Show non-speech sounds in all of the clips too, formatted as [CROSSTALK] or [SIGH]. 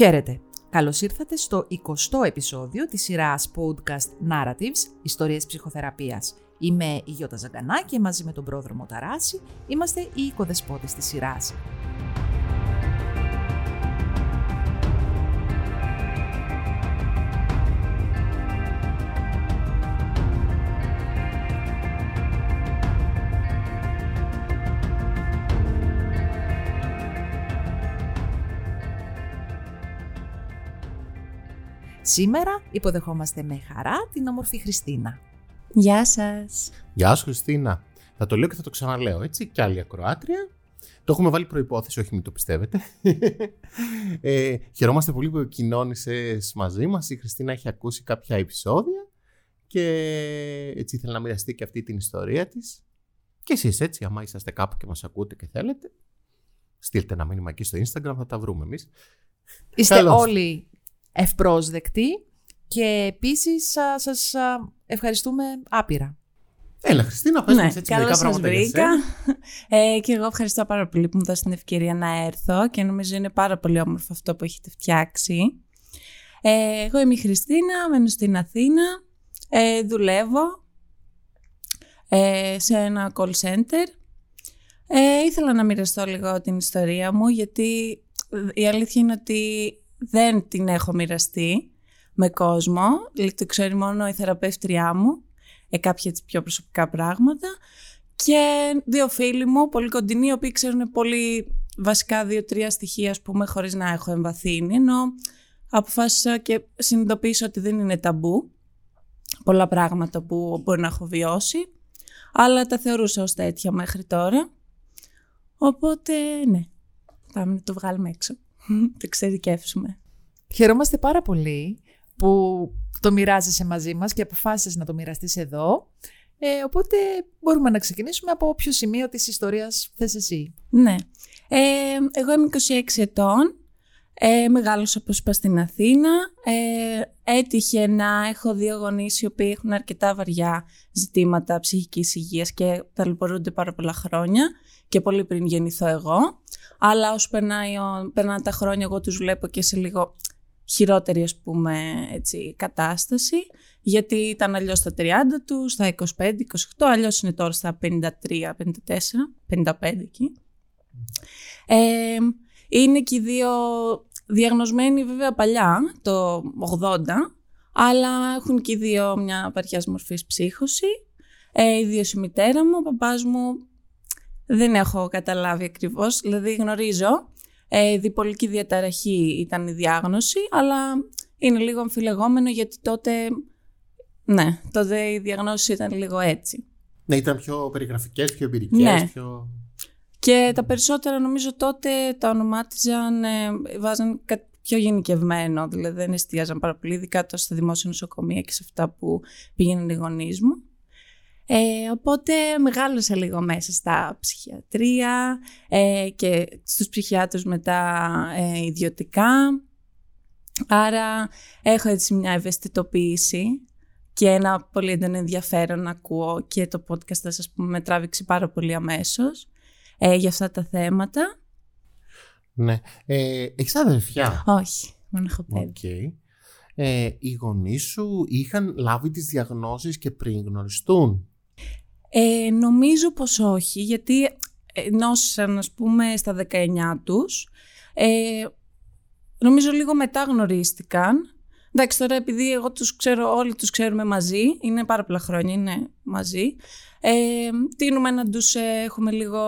Χαίρετε! Καλώς ήρθατε στο 20ο επεισόδιο της σειράς podcast Narratives, ιστορίες ψυχοθεραπείας. Είμαι η Γιώτα Ζαγκανά και μαζί με τον πρόδρομο Ταράση είμαστε οι οικοδεσπότες της σειράς. Σήμερα υποδεχόμαστε με χαρά την όμορφη Χριστίνα. Γεια σας. Γεια σου Χριστίνα. Θα το λέω και θα το ξαναλέω, έτσι, κι άλλη ακροάτρια. Το έχουμε βάλει προϋπόθεση, όχι μην το πιστεύετε. [LAUGHS] ε, χαιρόμαστε πολύ που κοινώνησε μαζί μας. Η Χριστίνα έχει ακούσει κάποια επεισόδια και έτσι ήθελε να μοιραστεί και αυτή την ιστορία της. Και εσείς έτσι, άμα είσαστε κάπου και μας ακούτε και θέλετε, στείλτε ένα μήνυμα εκεί στο Instagram, θα τα βρούμε εμείς. Είστε Καλώς. όλοι ευπρόσδεκτοι και επίσης α, σας α, ευχαριστούμε άπειρα. Έλα Χριστίνα, πες Ναι, μας έτσι μερικά καλώς σας πράγματα για βρήκα. σένα. [LAUGHS] Ε, και εγώ ευχαριστώ πάρα πολύ που μου δώσετε την ευκαιρία να έρθω και νομίζω είναι πάρα πολύ όμορφο αυτό που έχετε φτιάξει. Ε, εγώ είμαι η Χριστίνα, μένω στην Αθήνα, ε, δουλεύω ε, σε ένα call center. Ε, ήθελα να μοιραστώ λίγο την ιστορία μου γιατί η αλήθεια είναι ότι δεν την έχω μοιραστεί με κόσμο. Δηλαδή, Το ξέρει μόνο η θεραπεύτριά μου, ε, κάποια έτσι πιο προσωπικά πράγματα. Και δύο φίλοι μου, πολύ κοντινοί, οι οποίοι ξέρουν πολύ βασικά δύο-τρία στοιχεία, ας πούμε, χωρίς να έχω εμβαθύνει. Ενώ αποφάσισα και συνειδητοποίησα ότι δεν είναι ταμπού πολλά πράγματα που μπορεί να έχω βιώσει, αλλά τα θεωρούσα ως τέτοια μέχρι τώρα. Οπότε, ναι, πάμε να το βγάλουμε έξω. Το εξειδικεύσουμε. Χαιρόμαστε πάρα πολύ που το μοιράζεσαι μαζί μας και αποφάσισες να το μοιραστείς εδώ. Ε, οπότε μπορούμε να ξεκινήσουμε από όποιο σημείο της ιστορίας θες εσύ. Ναι. Ε, εγώ είμαι 26 ετών. Ε, μεγάλωσα, όπως είπα, στην Αθήνα. Ε, έτυχε να έχω δύο γονείς οι οποίοι έχουν αρκετά βαριά ζητήματα ψυχικής υγείας και ταλαιπωρούνται πάρα πολλά χρόνια και πολύ πριν γεννηθώ εγώ. Αλλά όσο περνάει, ο- περνάνε τα χρόνια εγώ τους βλέπω και σε λίγο χειρότερη ας πούμε έτσι, κατάσταση γιατί ήταν αλλιώς στα 30 τους, στα 25, 28, αλλιώς είναι τώρα στα 53, 54, 55 εκεί. Ε, είναι και οι δύο διαγνωσμένοι βέβαια παλιά, το 80, αλλά έχουν και οι δύο μια βαριά μορφής ψύχωση. Ε, ιδίως η μητέρα μου, ο παπάς μου δεν έχω καταλάβει ακριβώς, δηλαδή γνωρίζω. Ε, διπολική διαταραχή ήταν η διάγνωση, αλλά είναι λίγο αμφιλεγόμενο γιατί τότε, ναι, τότε η διαγνώση ήταν λίγο έτσι. Ναι, ήταν πιο περιγραφικές, πιο εμπειρικές, Ναι. πιο... Και τα περισσότερα νομίζω τότε τα ονομάτιζαν, ε, βάζαν κάτι πιο γενικευμένο, δηλαδή δεν εστίαζαν πάρα πολύ, ειδικά τόσο στα δημόσια νοσοκομεία και σε αυτά που πήγαιναν οι γονείς μου. Ε, οπότε μεγάλωσα λίγο μέσα στα ψυχιατρία ε, και στους ψυχιάτρους μετά ε, ιδιωτικά. Άρα έχω έτσι μια ευαισθητοποίηση και ένα πολύ έντονο ενδιαφέρον να ακούω και το podcast θα σας πούμε με τράβηξε πάρα πολύ αμέσως ε, για αυτά τα θέματα. Ναι. Ε, έχεις αδερφιά. Όχι, μόνο έχω παιδί. Οκ. Ε, οι γονείς σου είχαν λάβει τις διαγνώσεις και πριν γνωριστούν; Ε, νομίζω πως όχι, γιατί ε, νόσησαν ας πούμε στα 19 τους. Ε, νομίζω λίγο μετά γνωρίστηκαν. Εντάξει, τώρα επειδή εγώ τους ξέρω, όλοι τους ξέρουμε μαζί, είναι πάρα πολλά χρόνια, είναι μαζί. Ε, τείνουμε να τους ε, έχουμε λίγο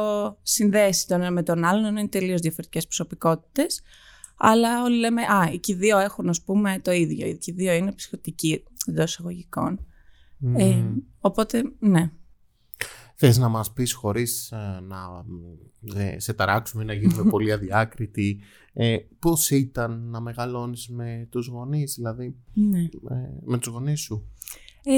συνδέσει τον ένα με τον άλλον, ενώ είναι τελείως διαφορετικές προσωπικότητες. Αλλά όλοι λέμε, α, οι και οι δύο έχουν ας πούμε το ίδιο, οι και οι δύο είναι ψυχοτικοί εντός εισαγωγικών. Ε, Μμμ. οπότε, ναι. Θες να μας πεις χωρίς ε, να ε, σε ταράξουμε, να γίνουμε [LAUGHS] πολύ αδιάκριτοι, ε, πώς ήταν να μεγαλώνεις με τους γονείς, δηλαδή ναι. ε, με τους γονείς σου; Ε,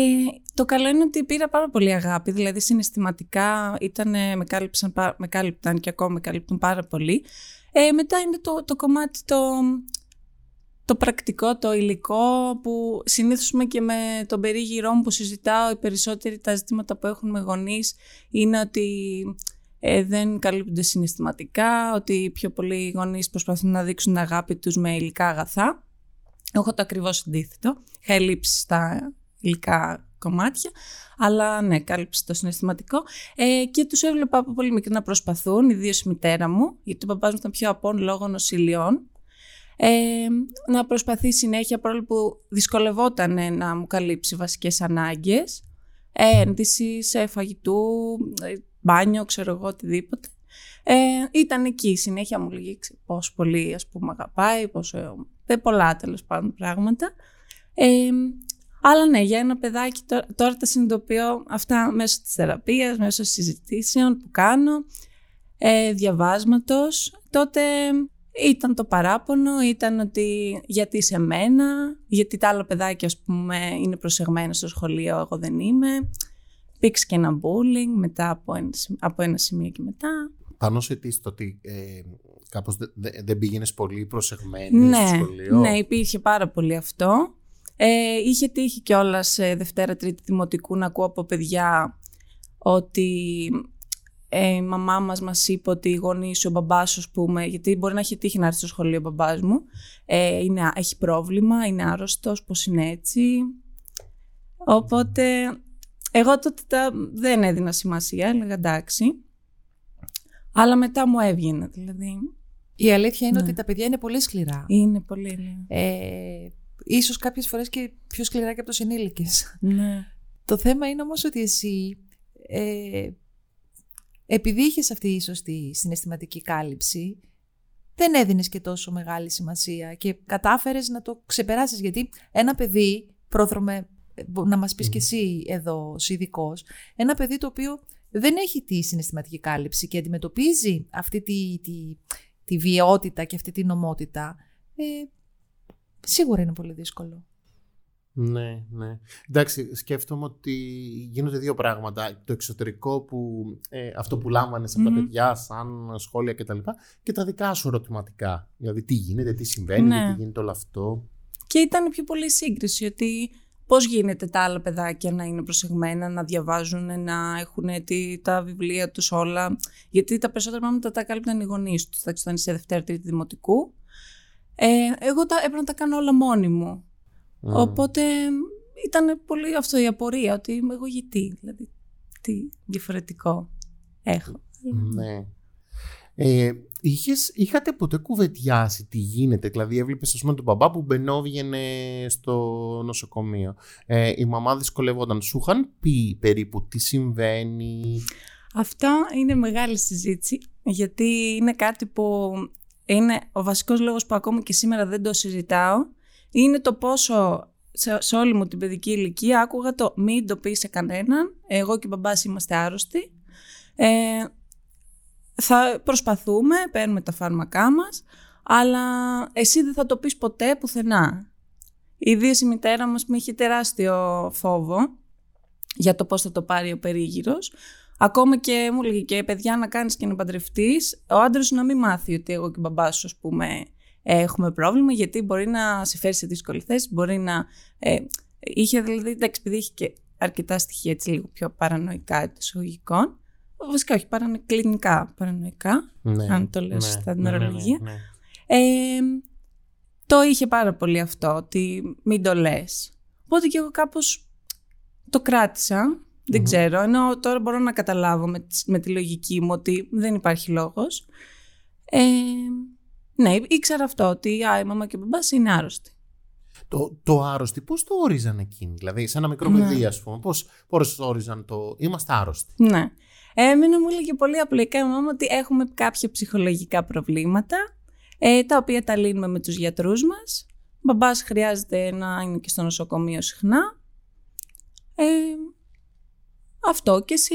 το καλό είναι ότι πήρα πάρα πολύ αγάπη, δηλαδή συναισθηματικά ήτανε, με, κάλυψαν, πά- με κάλυπταν και ακόμα με καλύπτουν πάρα πολύ. Ε, μετά είναι το, το κομμάτι το, το πρακτικό, το υλικό που συνήθως με και με τον περίγυρό μου που συζητάω οι περισσότεροι τα ζητήματα που έχουν με γονείς είναι ότι ε, δεν καλύπτονται συναισθηματικά, ότι πιο πολλοί γονείς προσπαθούν να δείξουν αγάπη τους με υλικά αγαθά. Έχω το ακριβώς αντίθετο. Είχα ελλείψει στα υλικά κομμάτια, αλλά ναι, κάλυψε το συναισθηματικό. Ε, και τους έβλεπα από πολύ μικρή να προσπαθούν, ιδίως η μητέρα μου, γιατί ο παπάς μου ήταν πιο απόν λόγω νοσηλειών. Ε, να προσπαθεί συνέχεια, παρόλο που δυσκολευόταν να μου καλύψει βασικές ανάγκες, ένδυση, σε φαγητού, ε, μπάνιο, ξέρω εγώ, οτιδήποτε. Ε, ήταν εκεί, συνέχεια μου λέγει πόσο πολύ ας πούμε αγαπάει, πόσο, δεν πολλά τέλος πάντων πράγματα. Ε, αλλά ναι, για ένα παιδάκι τώρα, τώρα τα συνειδητοποιώ αυτά μέσω της θεραπείας, μέσω συζητήσεων που κάνω, ε, διαβάσματος. Τότε ήταν το παράπονο, ήταν ότι γιατί σε μένα, γιατί τα άλλα παιδάκια ας πούμε είναι προσεγμένα στο σχολείο, εγώ δεν είμαι. Υπήρξε και ένα bullying μετά από ένα, από ένα σημείο και μετά. Πάνω σε τι το ότι ε, κάπως δεν δε, πήγαινες πολύ προσεγμένη ναι, στο σχολείο; Ναι, υπήρχε πάρα πολύ αυτό. Ε, είχε τύχει κιόλας σε Δευτέρα Τρίτη Δημοτικού να ακούω από παιδιά ότι ε, η μαμά μας μας είπε ότι οι γονείς, ο μπαμπάς σου, πούμε, γιατί μπορεί να έχει τύχει να έρθει στο σχολείο ο μπαμπάς μου, ε, είναι, έχει πρόβλημα, είναι άρρωστος, πώς είναι έτσι. Οπότε, εγώ τότε τα, δεν έδινα σημασία, έλεγα εντάξει. Αλλά μετά μου έβγαινε, δηλαδή. Η αλήθεια είναι Ναι. ότι τα παιδιά είναι πολύ σκληρά. Είναι πολύ, ναι. Ε, ίσως κάποιες φορές και πιο σκληρά και από τους ενήλικες. ναι. Το θέμα είναι όμως ότι εσύ, ε, επειδή είχες αυτή η σωστή συναισθηματική κάλυψη, δεν έδινες και τόσο μεγάλη σημασία και κατάφερες να το ξεπεράσεις. Γιατί ένα παιδί, πρόδρομε, να μας πεις Μμμ. και εσύ εδώ ως ειδικός, ένα παιδί το οποίο δεν έχει τη συναισθηματική κάλυψη και αντιμετωπίζει αυτή τη, τη, τη βιαιότητα και αυτή την ομότητα, ε, σίγουρα είναι πολύ δύσκολο. Ναι, ναι. Εντάξει, σκέφτομαι ότι γίνονται δύο πράγματα. Το εξωτερικό που ε, αυτό που λάμβανες από Μμμ. τα παιδιά, σαν σχόλια κτλ. Και τα δικά σου ερωτηματικά. Δηλαδή, τι γίνεται, τι συμβαίνει, Ναι. γιατί γίνεται όλο αυτό. Και ήταν πιο πολύ σύγκριση ότι πώς γίνεται τα άλλα παιδάκια να είναι προσεγμένα, να διαβάζουν, να έχουν τι, τα βιβλία τους όλα. Γιατί τα περισσότερα πράγματα τα κάλυπταν οι γονείς τους, εντάξει, όταν είσαι Δευτέρα Τρίτη Δημοτικού. Ε, εγώ τα, έπρεπε να τα κάνω όλα μόνη μου. Μμ. Οπότε ήταν πολύ αυτό η απορία, ότι είμαι εγώ γιατί, δηλαδή τι διαφορετικό έχω. Ναι. Ε, είχες, είχατε ποτέ κουβεντιάσει τι γίνεται, δηλαδή έβλεπες ας πούμε τον μπαμπά που μπαινόβγαινε στο νοσοκομείο. Ε, η μαμά δυσκολευόταν. Σου είχαν πει περίπου τι συμβαίνει; Αυτό είναι μεγάλη συζήτηση, γιατί είναι κάτι που είναι ο βασικός λόγος που ακόμα και σήμερα δεν το συζητάω, είναι το πόσο σε, σε όλη μου την παιδική ηλικία άκουγα το μην το πεις σε κανέναν, εγώ και ο μπαμπάς είμαστε άρρωστοι, ε, θα προσπαθούμε, παίρνουμε τα φάρμακά μας, αλλά εσύ δεν θα το πεις ποτέ πουθενά. Ιδίως η μητέρα μας με είχε τεράστιο φόβο για το πώς θα το πάρει ο περίγυρος. Ακόμα και μου έλεγε και παιδιά να κάνεις και να παντρευτείς, ο άντρας σου να μην μάθει ότι εγώ και ο μπαμπάς σου, ας πούμε, έχουμε πρόβλημα, γιατί μπορεί να σε φέρει σε δύσκολη θέση, μπορεί να... Ε, είχε δηλαδή, εντάξει, επειδή είχε και αρκετά στοιχεία έτσι λίγο πιο παρανοϊκά εντός εισαγωγικών, βασικά όχι, παρανε, κλινικά παρανοϊκά, Ναι, αν το λες στα νερολογία. ναι, ναι. ε, το είχε πάρα πολύ αυτό, ότι μην το λες. Οπότε και εγώ κάπως το κράτησα, δεν Μμμ. ξέρω, ενώ τώρα μπορώ να καταλάβω με, τη- με τη λογική μου ότι δεν υπάρχει λόγος. Ε, ναι, ήξερα αυτό, ότι α, η μαμά και ο μπαμπάς είναι άρρωστοι. Το, το άρρωστοι, πώς το όριζαν εκείνοι, δηλαδή σε ένα μικρό Ναι. παιδί ας πούμε, πώς, πώς όριζαν το είμαστε άρρωστοι. Ναι. Εμένα μου έλεγε πολύ απλοϊκά η μαμά ότι έχουμε κάποια ψυχολογικά προβλήματα, ε, τα οποία τα λύνουμε με τους γιατρούς μας. Ο μπαμπάς χρειάζεται να είναι και στο νοσοκομείο συχνά. Ε, αυτό και εσύ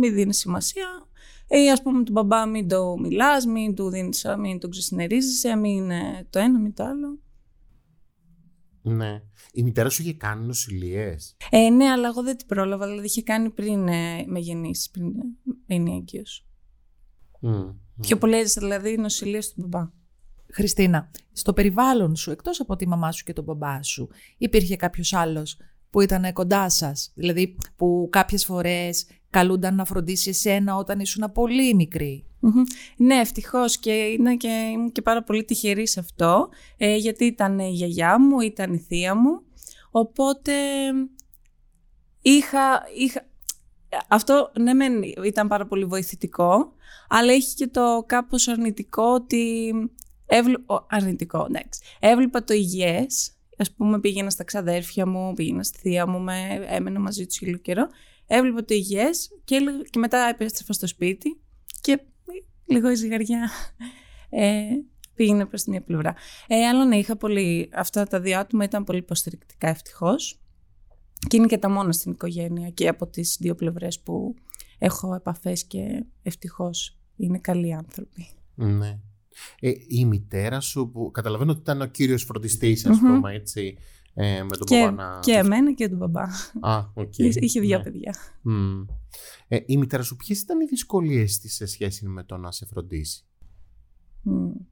μην δίνεις σημασία. Ή ας πούμε τον μπαμπά μην το μιλάς, μην του δίνεις, μην τον ξεσυνερίζεσαι, μην ε, το ένα, μην το άλλο. Ναι. Η μητέρα σου είχε κάνει νοσηλίες; Ε, ναι, αλλά εγώ δεν την πρόλαβα, δηλαδή είχε κάνει πριν ε, με γεννήσεις, πριν ε, είναι έγκυος. Μμ, μμ. Πιο πολύ έζησε δηλαδή νοσηλεία του μπαμπά. Χριστίνα, στο περιβάλλον σου, εκτός από τη μαμά σου και τον μπαμπά σου, υπήρχε κάποιος άλλος που ήταν κοντά σας, δηλαδή που κάποιες φορές καλούνταν να φροντίσει εσένα όταν ήσουν πολύ μικρή. Ναι, ευτυχώς και, είναι και ήμουν και πάρα πολύ τυχερή σε αυτό, ε, γιατί ήταν η γιαγιά μου, ήταν η θεία μου, οπότε είχα, είχα, αυτό ναι μεν ήταν πάρα πολύ βοηθητικό, αλλά έχει και το κάπως αρνητικό ότι έβλεπα, αρνητικό, εντάξει, έβλεπα το υγιές, ας πούμε πήγαινα στα ξαδέρφια μου, πήγαινα στη θεία μου, με, έμενα μαζί τους λίγο καιρό, έβλεπα το υγιές και, και μετά επέστρεφα στο σπίτι και λίγο η ζυγαριά ε, πήγαινε προς την μία πλευρά. Ε, αλλά ναι, είχα πολύ, αυτά τα δύο άτομα ήταν πολύ υποστηρικτικά ευτυχώς. Και είναι και τα μόνα στην οικογένεια και από τις δύο πλευρές που έχω επαφές και ευτυχώς είναι καλοί άνθρωποι. Ναι. Ε, η μητέρα σου που καταλαβαίνω ότι ήταν ο κύριος φροντιστής ας πούμε έτσι ε, με τον και, να... Και εμένα και τον μπαμπά. Α, οκ. Είχε δύο ναι. παιδιά. Mm. Ε, η μητέρα σου ποιες ήταν οι δυσκολίες της σε σχέση με το να σε φροντίσει; Mm.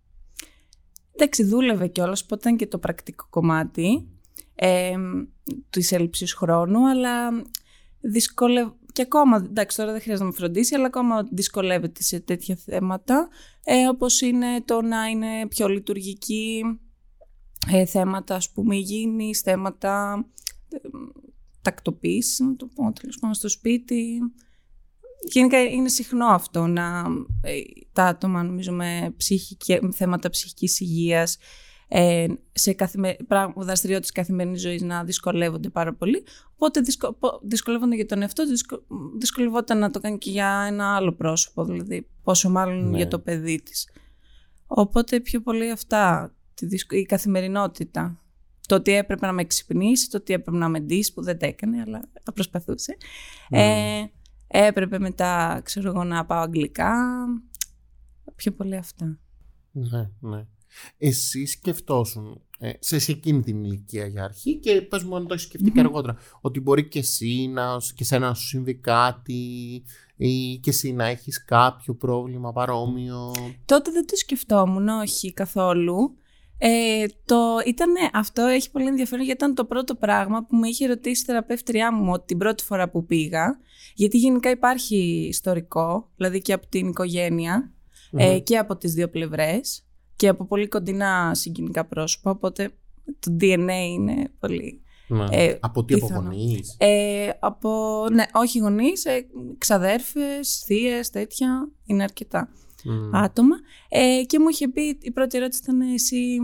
Εντάξει, δούλευε κιόλας, οπότε ήταν και το πρακτικό κομμάτι ε, της έλλειψης χρόνου, αλλά δυσκολευ... και ακόμα, εντάξει τώρα δεν χρειάζεται να με φροντίσει, αλλά ακόμα δυσκολεύεται σε τέτοια θέματα, ε, όπως είναι το να είναι πιο λειτουργική, ε, θέματα ας πούμε υγιεινής, θέματα ε, τακτοποίησης, να το πω τέλος πάντων στο σπίτι. Γενικά είναι συχνό αυτό να ε, τα άτομα νομίζω με, ψυχική, με θέματα ψυχικής υγείας ε, σε καθημε... δραστηριότητες καθημερινής ζωής να δυσκολεύονται πάρα πολύ. Οπότε δυσκο... δυσκολεύονται για τον εαυτό, δυσκο... δυσκολευόταν να το κάνει και για ένα άλλο πρόσωπο, δηλαδή πόσο μάλλον Ναι. για το παιδί της. Οπότε πιο πολύ αυτά, τη δυσκο... η καθημερινότητα. Το ότι έπρεπε να με εξυπνήσει, το ότι έπρεπε να με ντύσει, που δεν το έκανε, αλλά θα προσπαθούσε. Ε, έπρεπε μετά, ξέρω εγώ, να πάω αγγλικά. Πιο πολύ αυτά. Ναι, ναι. Εσύ σκεφτόσουν ε, σε, σε εκείνη την ηλικία για αρχή και πες μου αν το έχεις σκεφτεί και αργότερα ότι μπορεί και εσύ να, και σένα να σου συμβεί κάτι ή και εσύ να έχεις κάποιο πρόβλημα παρόμοιο; Τότε δεν το σκεφτόμουν, όχι καθόλου. Ε, το ήτανε, αυτό έχει πολύ ενδιαφέρον γιατί ήταν το πρώτο πράγμα που με είχε ρωτήσει η θεραπεύτριά μου την πρώτη φορά που πήγα. Γιατί γενικά υπάρχει ιστορικό, δηλαδή και από την οικογένεια ε, και από τις δύο πλευρές και από πολύ κοντινά συγκινικά πρόσωπα, οπότε το DNA είναι πολύ... Ναι. Ε, από τι, από πιθανό. γονείς; Ε, από, ναι, όχι γονείς, ε, ξαδέρφες, θείες, τέτοια, είναι αρκετά Μμ. άτομα. Ε, και μου είχε πει, η πρώτη ερώτηση ήταν εσύ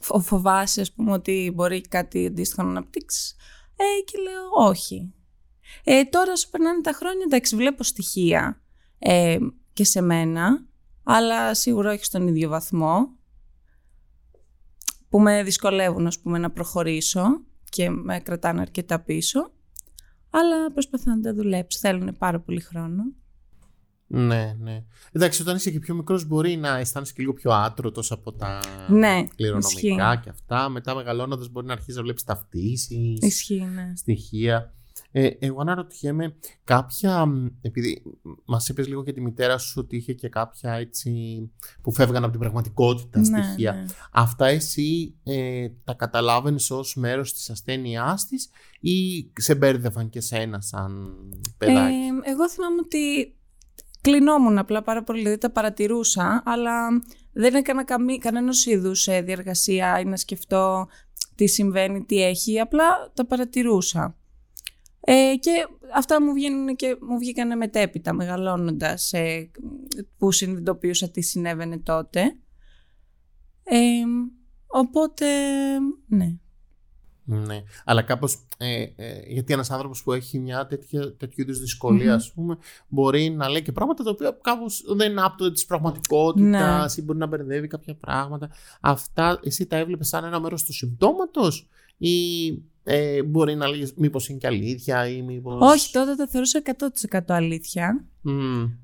φο- φοβάσαι, ας πούμε, ότι μπορεί κάτι αντίστοιχο να αναπτύξεις; Ε, και λέω όχι. Ε, τώρα όσο περνάνε τα χρόνια, εντάξει, βλέπω στοιχεία ε, και σε μένα, αλλά σίγουρα όχι στον ίδιο βαθμό, που με δυσκολεύουν, ας πούμε, να προχωρήσω και με κρατάνε αρκετά πίσω. Αλλά προσπαθώ να τα δουλέψω. Θέλουν πάρα πολύ χρόνο. Ναι, ναι. Εντάξει, όταν είσαι και πιο μικρός μπορεί να αισθάνεσαι και λίγο πιο άτρωτος από τα Ναι, κληρονομικά ισχύει. και αυτά. Μετά μεγαλώνοντας μπορεί να αρχίσεις να βλέπεις ταυτίσεις. Ισχύει, ναι. στοιχεία. Ε, εγώ αναρωτιέμαι κάποια, μ, επειδή μας είπες λίγο για τη μητέρα σου ότι είχε και κάποια έτσι που φεύγαν από την πραγματικότητα Ναι, στοιχεία. ναι. Αυτά εσύ ε, τα καταλάβαινες ως μέρος της ασθένειάς της ή σε μπέρδευαν και σένα σαν παιδάκι; Ε, εγώ θυμάμαι ότι κλεινόμουν απλά πάρα πολύ, δηλαδή τα παρατηρούσα, αλλά δεν έκανα καμή, κανένας είδους ε, διαργασία ή να σκεφτώ τι συμβαίνει, τι έχει, απλά τα παρατηρούσα. Ε, και αυτά μου, βγαίνουν και μου βγήκαν μετέπειτα, μεγαλώνοντας, ε, που συνειδητοποιούσα τι συνέβαινε τότε. Ε, οπότε, ναι. Ναι, αλλά κάπως. Ε, ε, γιατί ένας άνθρωπος που έχει μια τέτοια, τέτοιου είδους δυσκολία, ας πούμε, μπορεί να λέει και πράγματα τα οποία κάπως δεν είναι άπτονται της πραγματικότητας Ναι. ή μπορεί να μπερδεύει κάποια πράγματα. Αυτά εσύ τα έβλεπες σαν ένα μέρος του συμπτώματος, ή ε, μπορεί να λέγει μήπως είναι και αλήθεια, ή μήπω. Όχι, τότε τα θεωρούσα 100% αλήθεια.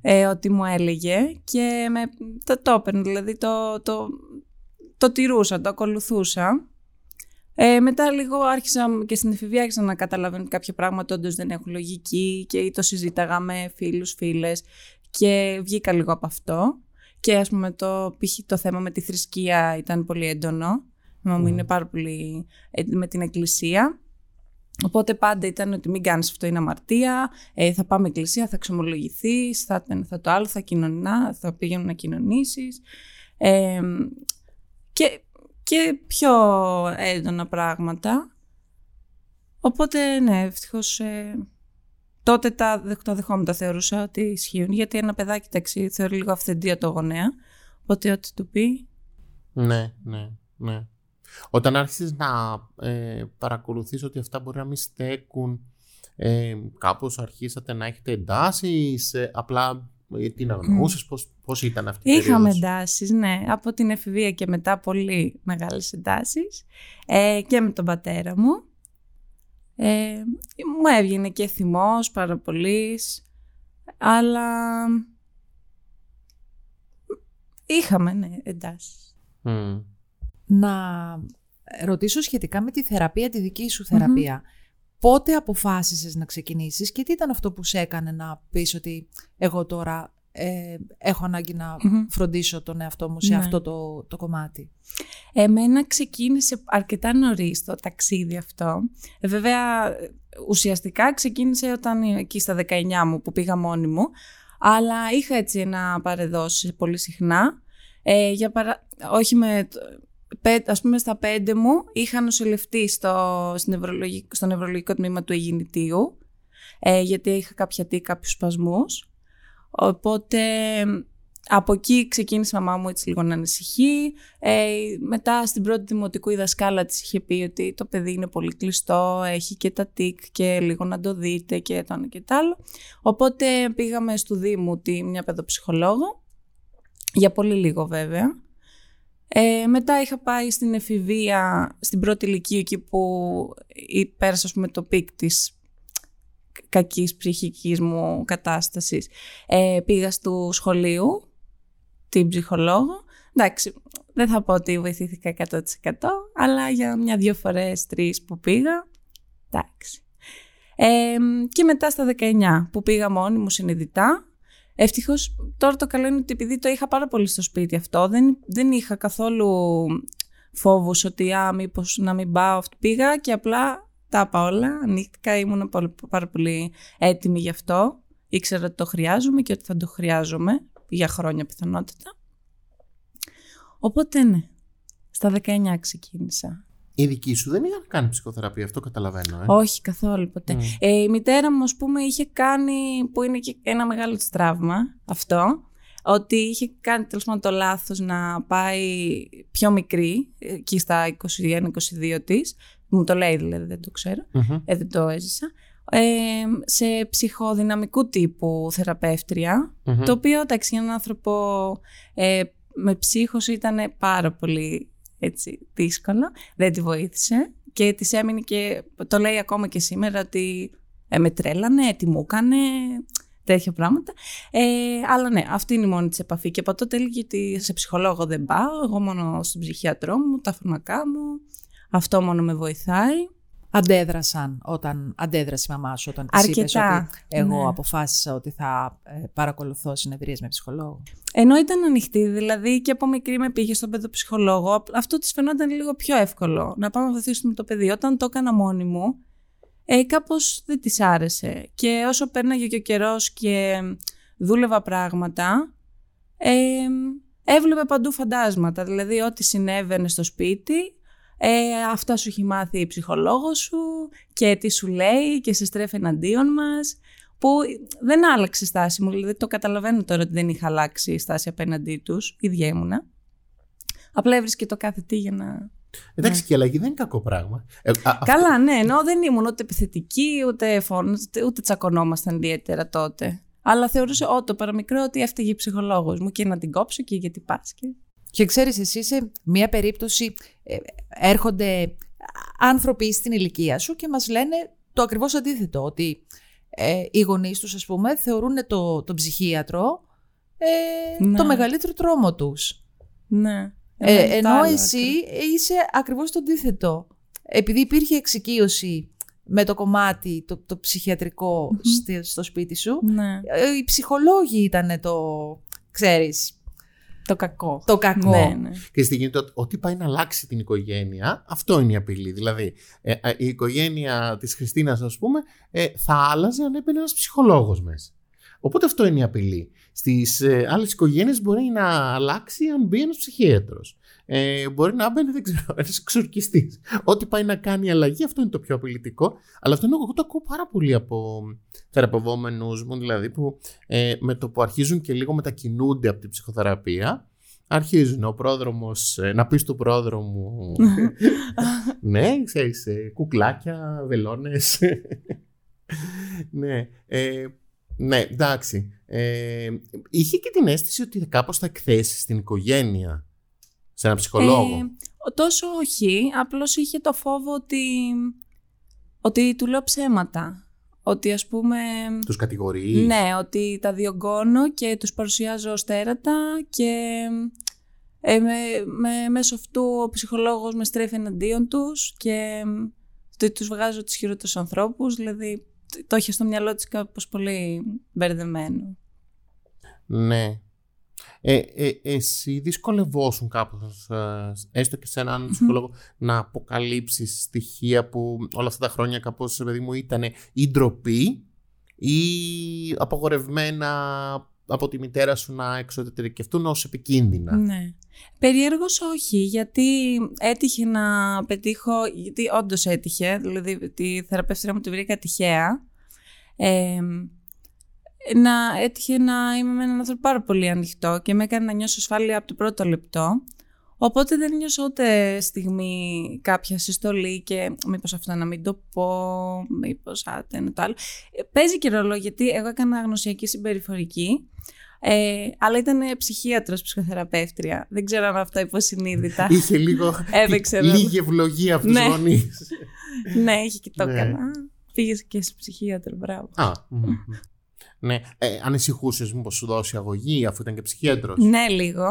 ε, ότι μου έλεγε και με, το, το έπαιρνε, δηλαδή το, το, το τηρούσα, το ακολουθούσα. Ε, μετά λίγο άρχισα και στην εφηβεία άρχισα να καταλαβαίνω ότι κάποια πράγματα όντως δεν έχουν λογική και το συζήταγα με φίλους, φίλες και βγήκα λίγο από αυτό. Και ας πούμε το, π.χ. το θέμα με τη θρησκεία ήταν πολύ έντονο. Mm. Μου είναι πάρα πολύ έντονο με την εκκλησία. Οπότε πάντα ήταν ότι μην κάνεις αυτό είναι αμαρτία, ε, θα πάμε εκκλησία, θα ξομολογηθείς, θα, θα το άλλο, θα κοινωνά, θα πήγαινε να κοινωνήσεις. Ε, και, και πιο έντονα πράγματα. Οπότε ναι, ευτυχώς. Ε, τότε τα, τα δεχόμουν, τα θεωρούσα ότι ισχύουν. Γιατί ένα παιδάκι ταξί θεωρεί λίγο αυθεντία το γονέα. Οπότε ό,τι του πει. Ναι, ναι, ναι. Όταν άρχισες να ε, παρακολουθείς ότι αυτά μπορεί να μην στέκουν, ε, κάπως αρχίσατε να έχετε εντάσεις, ε, απλά ε, τι να γνωρούσες, πώς, πώς ήταν αυτή η Είχαμε εντάσεις, ναι. Από την εφηβεία και μετά πολύ μεγάλες εντάσεις ε, και με τον πατέρα μου. Ε, μου έβγαινε και θυμός πάρα πολύ, αλλά είχαμε ναι, εντάσεις. Να ρωτήσω σχετικά με τη θεραπεία, τη δική σου θεραπεία. Πότε αποφάσισες να ξεκινήσεις και τι ήταν αυτό που σε έκανε να πεις ότι εγώ τώρα ε, έχω ανάγκη να φροντίσω τον εαυτό μου σε ναι. αυτό το, το κομμάτι; Εμένα ξεκίνησε αρκετά νωρίς το ταξίδι αυτό. Ε, βέβαια, ουσιαστικά ξεκίνησε όταν εκεί στα 19 μου που πήγα μόνη μου, αλλά είχα έτσι ένα παρεδώσει πολύ συχνά. Ε, για παρα... Όχι με... Ας πούμε στα πέντε μου είχα νοσηλευτεί στο, στο νευρολογικό τμήμα του Αιγινητίου ε, γιατί είχα κάποια τι, κάποιους σπασμούς. Οπότε από εκεί ξεκίνησε η μαμά μου έτσι λίγο να ανησυχεί. Ε, μετά στην πρώτη δημοτικού η δασκάλα της είχε πει ότι το παιδί είναι πολύ κλειστό, έχει και τα τικ και λίγο να το δείτε και το ένα και το άλλο. Οπότε πήγαμε στου Δήμου τη, μια παιδοψυχολόγο, για πολύ λίγο βέβαια. Ε, μετά είχα πάει στην εφηβεία, στην πρώτη ηλικία εκεί που πέρασα πούμε, το peak της κακής ψυχικής μου κατάστασης. Ε, πήγα στου σχολείου, την ψυχολόγο. Εντάξει, δεν θα πω ότι βοηθήθηκα 100% αλλά για μια-δυο φορές, τρεις που πήγα, εντάξει. Ε, και μετά στα 19 που πήγα μόνη μου συνειδητά, Ευτυχώς τώρα το καλό είναι ότι επειδή το είχα πάρα πολύ στο σπίτι αυτό, δεν, δεν είχα καθόλου φόβους ότι α, μήπως να μην πάω. Πήγα και απλά τα είπα όλα, ανοίχτηκα, ήμουν πάρα πολύ έτοιμη γι' αυτό. Ήξερα ότι το χρειάζομαι και ότι θα το χρειάζομαι για χρόνια πιθανότητα. Οπότε ναι, στα 19 ξεκίνησα. Η δική σου δεν είχαν κάνει ψυχοθεραπεία, αυτό καταλαβαίνω. Ε. Όχι, καθόλου ποτέ. Mm. Ε, η μητέρα μου, ας πούμε, είχε κάνει, που είναι και ένα μεγάλο της τραύμα αυτό, ότι είχε κάνει τέλος πάντων το λάθος να πάει πιο μικρή, εκεί στα 21-22 της, μου το λέει δηλαδή, δεν το ξέρω, mm-hmm. ε, δεν το έζησα, ε, σε ψυχοδυναμικού τύπου θεραπεύτρια, mm-hmm. το οποίο εντάξει για έναν άνθρωπο ε, με ψύχος ήταν πάρα πολύ έτσι, δύσκολο, δεν τη βοήθησε και της έμεινε και το λέει ακόμα και σήμερα ότι ε, με τρέλανε, τι μου έκανε, τέτοια πράγματα. Ε, αλλά ναι, αυτή είναι η μόνη της επαφή και από τότε έλεγε ότι σε ψυχολόγο δεν πάω, εγώ μόνο στον ψυχιατρό μου, τα φαρμακά μου, αυτό μόνο με βοηθάει. Αντέδρασαν όταν αντέδρασε η μαμά σου όταν της είπες ότι εγώ ναι. αποφάσισα ότι θα ε, παρακολουθώ συνεδρίες με ψυχολόγο. Ενώ ήταν ανοιχτή, δηλαδή και από μικρή με πήγε στον παιδοψυχολόγο, αυτό της φαινόταν λίγο πιο εύκολο να πάμε να βοηθήσουμε το παιδί. Όταν το έκανα μόνη μου, ε, κάπως δεν της άρεσε. Και όσο πέρναγε και ο καιρός και δούλευα πράγματα, ε, έβλεπε παντού φαντάσματα. Δηλαδή ό,τι συνέβαινε στο σπίτι, ε, αυτά σου έχει μάθει η ψυχολόγος σου και τι σου λέει και σε στρέφει εναντίον μας που δεν άλλαξε η στάση μου, δηλαδή το καταλαβαίνω τώρα ότι δεν είχα αλλάξει η στάση απέναντί τους, ίδια ήμουνα. Απλά έβρισκε το κάθε τι για να... Εντάξει, ναι. και η αλλαγή δεν είναι κακό πράγμα. Ε, Καλά, ναι, ενώ δεν ήμουν ούτε επιθετική, ούτε φόνο, ούτε τσακωνόμασταν ιδιαίτερα τότε. Αλλά θεωρούσε ό, το παραμικρό ότι έφταιγε η ψυχολόγος μου και να την κόψω και γιατί πας. Και... Και ξέρεις εσύ σε μια περίπτωση ε, έρχονται άνθρωποι στην ηλικία σου και μας λένε το ακριβώς αντίθετο, ότι ε, οι γονείς τους ας πούμε θεωρούν το, τον ψυχίατρο ε, ναι. το μεγαλύτερο τρόμο τους. Ναι. Ε, ενώ εσύ είσαι ακριβώς το αντίθετο. Επειδή υπήρχε εξοικείωση με το κομμάτι το, το ψυχιατρικο στο, σπίτι σου, ναι. οι ψυχολόγοι ήταν το, ξέρεις, Το κακό. Το κακό. Ναι, ναι. Και στη γίνεται ότι ό,τι πάει να αλλάξει την οικογένεια, αυτό είναι η απειλή. Δηλαδή, ε, ε, η οικογένεια της Χριστίνας, ας πούμε, ε, θα άλλαζε αν έμπαινε ένας ψυχολόγος μέσα. Οπότε αυτό είναι η απειλή. Στις ε, άλλες οικογένειες μπορεί να αλλάξει αν μπει ένας ψυχίατρος. Ε, μπορεί να μπαίνει, δεν ξέρω, ένας εξορκιστής. Ό,τι πάει να κάνει αλλαγή, αυτό είναι το πιο απειλητικό. Αλλά αυτό είναι εγώ το ακούω πάρα πολύ από θεραπευόμενους μου, δηλαδή που ε, με το που αρχίζουν και λίγο μετακινούνται από την ψυχοθεραπεία, αρχίζουν ο πρόδρομος, ε, να πεις του πρόδρομου, [LAUGHS] ναι, ξέρεις, ε, κουκλάκια, βελόνες. [LAUGHS] ναι, ε, ναι, εντάξει. Ε, είχε και την αίσθηση ότι κάπως θα εκθέσεις στην οικογένεια, σε ένα ψυχολόγο. Ε, τόσο όχι, απλώς είχε το φόβο ότι, ότι του λέω ψέματα. Ότι ας πούμε... Τους κατηγορείς. Ναι, ότι τα διωγγώνω και τους παρουσιάζω ως τέρατα και ε, με, με, μέσω αυτού ο ψυχολόγος με στρέφει εναντίον τους και το, τους βγάζω τους χειρότερους ανθρώπους, δηλαδή το είχε στο μυαλό της κάπως πολύ μπερδεμένο. Ναι. Ε, ε, εσύ δυσκολευόσουν κάπως, ε, έστω και σε έναν ψυχολόγο, να αποκαλύψεις στοιχεία που όλα αυτά τα χρόνια κάπως, παιδί μου, ήταν ή ντροπή ή απογορευμένα από τη μητέρα σου να εξωτερικευτούν ως επικίνδυνα; Ναι. Περιέργως όχι, γιατί έτυχε να πετύχω, γιατί όντως έτυχε, δηλαδή τη θεραπεύτρια μου τη βρήκα τυχαία, ε, να έτυχε να είμαι με έναν άνθρωπο πάρα πολύ ανοιχτό και με έκανε να νιώσω ασφάλεια από το πρώτο λεπτό. Οπότε δεν νιώσω ούτε στιγμή κάποια συστολή και μήπως αυτό να μην το πω, μήπως άτε είναι το άλλο. Ε, παίζει και ρόλο γιατί εγώ έκανα γνωσιακή συμπεριφορική, ε, αλλά ήταν ψυχίατρος, ψυχοθεραπεύτρια. Δεν ξέρω αν αυτό υποσυνείδητα. [LAUGHS] Είχε λίγο, Έπαιξε ρόλο. λίγη ευλογία από τους Ναι. γονείς. [LAUGHS] ναι, είχε και το Ναι. καλά. Πήγες και σε ψυχίατρο, μπράβο. Α, μμμ. Ναι. Ε, ανησυχούσες μήπως σου δώσει αγωγή αφού ήταν και ψυχίατρος; Ναι, λίγο.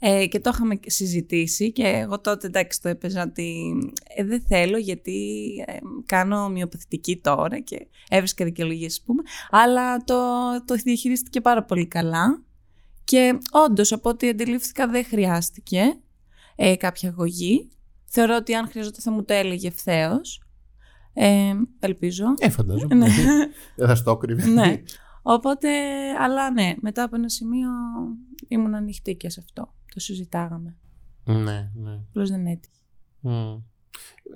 Ε, και το είχαμε συζητήσει και εγώ τότε εντάξει το έπαιζα ότι ε, δεν θέλω γιατί ε, κάνω ομοιοπαθητική τώρα και έβρισκα δικαιολογίες ας πούμε αλλά το, το διαχειρίστηκε πάρα πολύ καλά και όντως από ό,τι αντιλήφθηκα δεν χρειάστηκε ε, κάποια αγωγή θεωρώ ότι αν χρειαζόταν θα μου το έλεγε ευθέως. Ε, ελπίζω. Ε, φαντάζομαι. Ναι. [LAUGHS] Δεν θα στο κρύβε. ναι. Οπότε, αλλά ναι, μετά από ένα σημείο ήμουν ανοιχτή και σε αυτό. Το συζητάγαμε. ναι, ναι. Απλώς δεν έτυχε. Mm.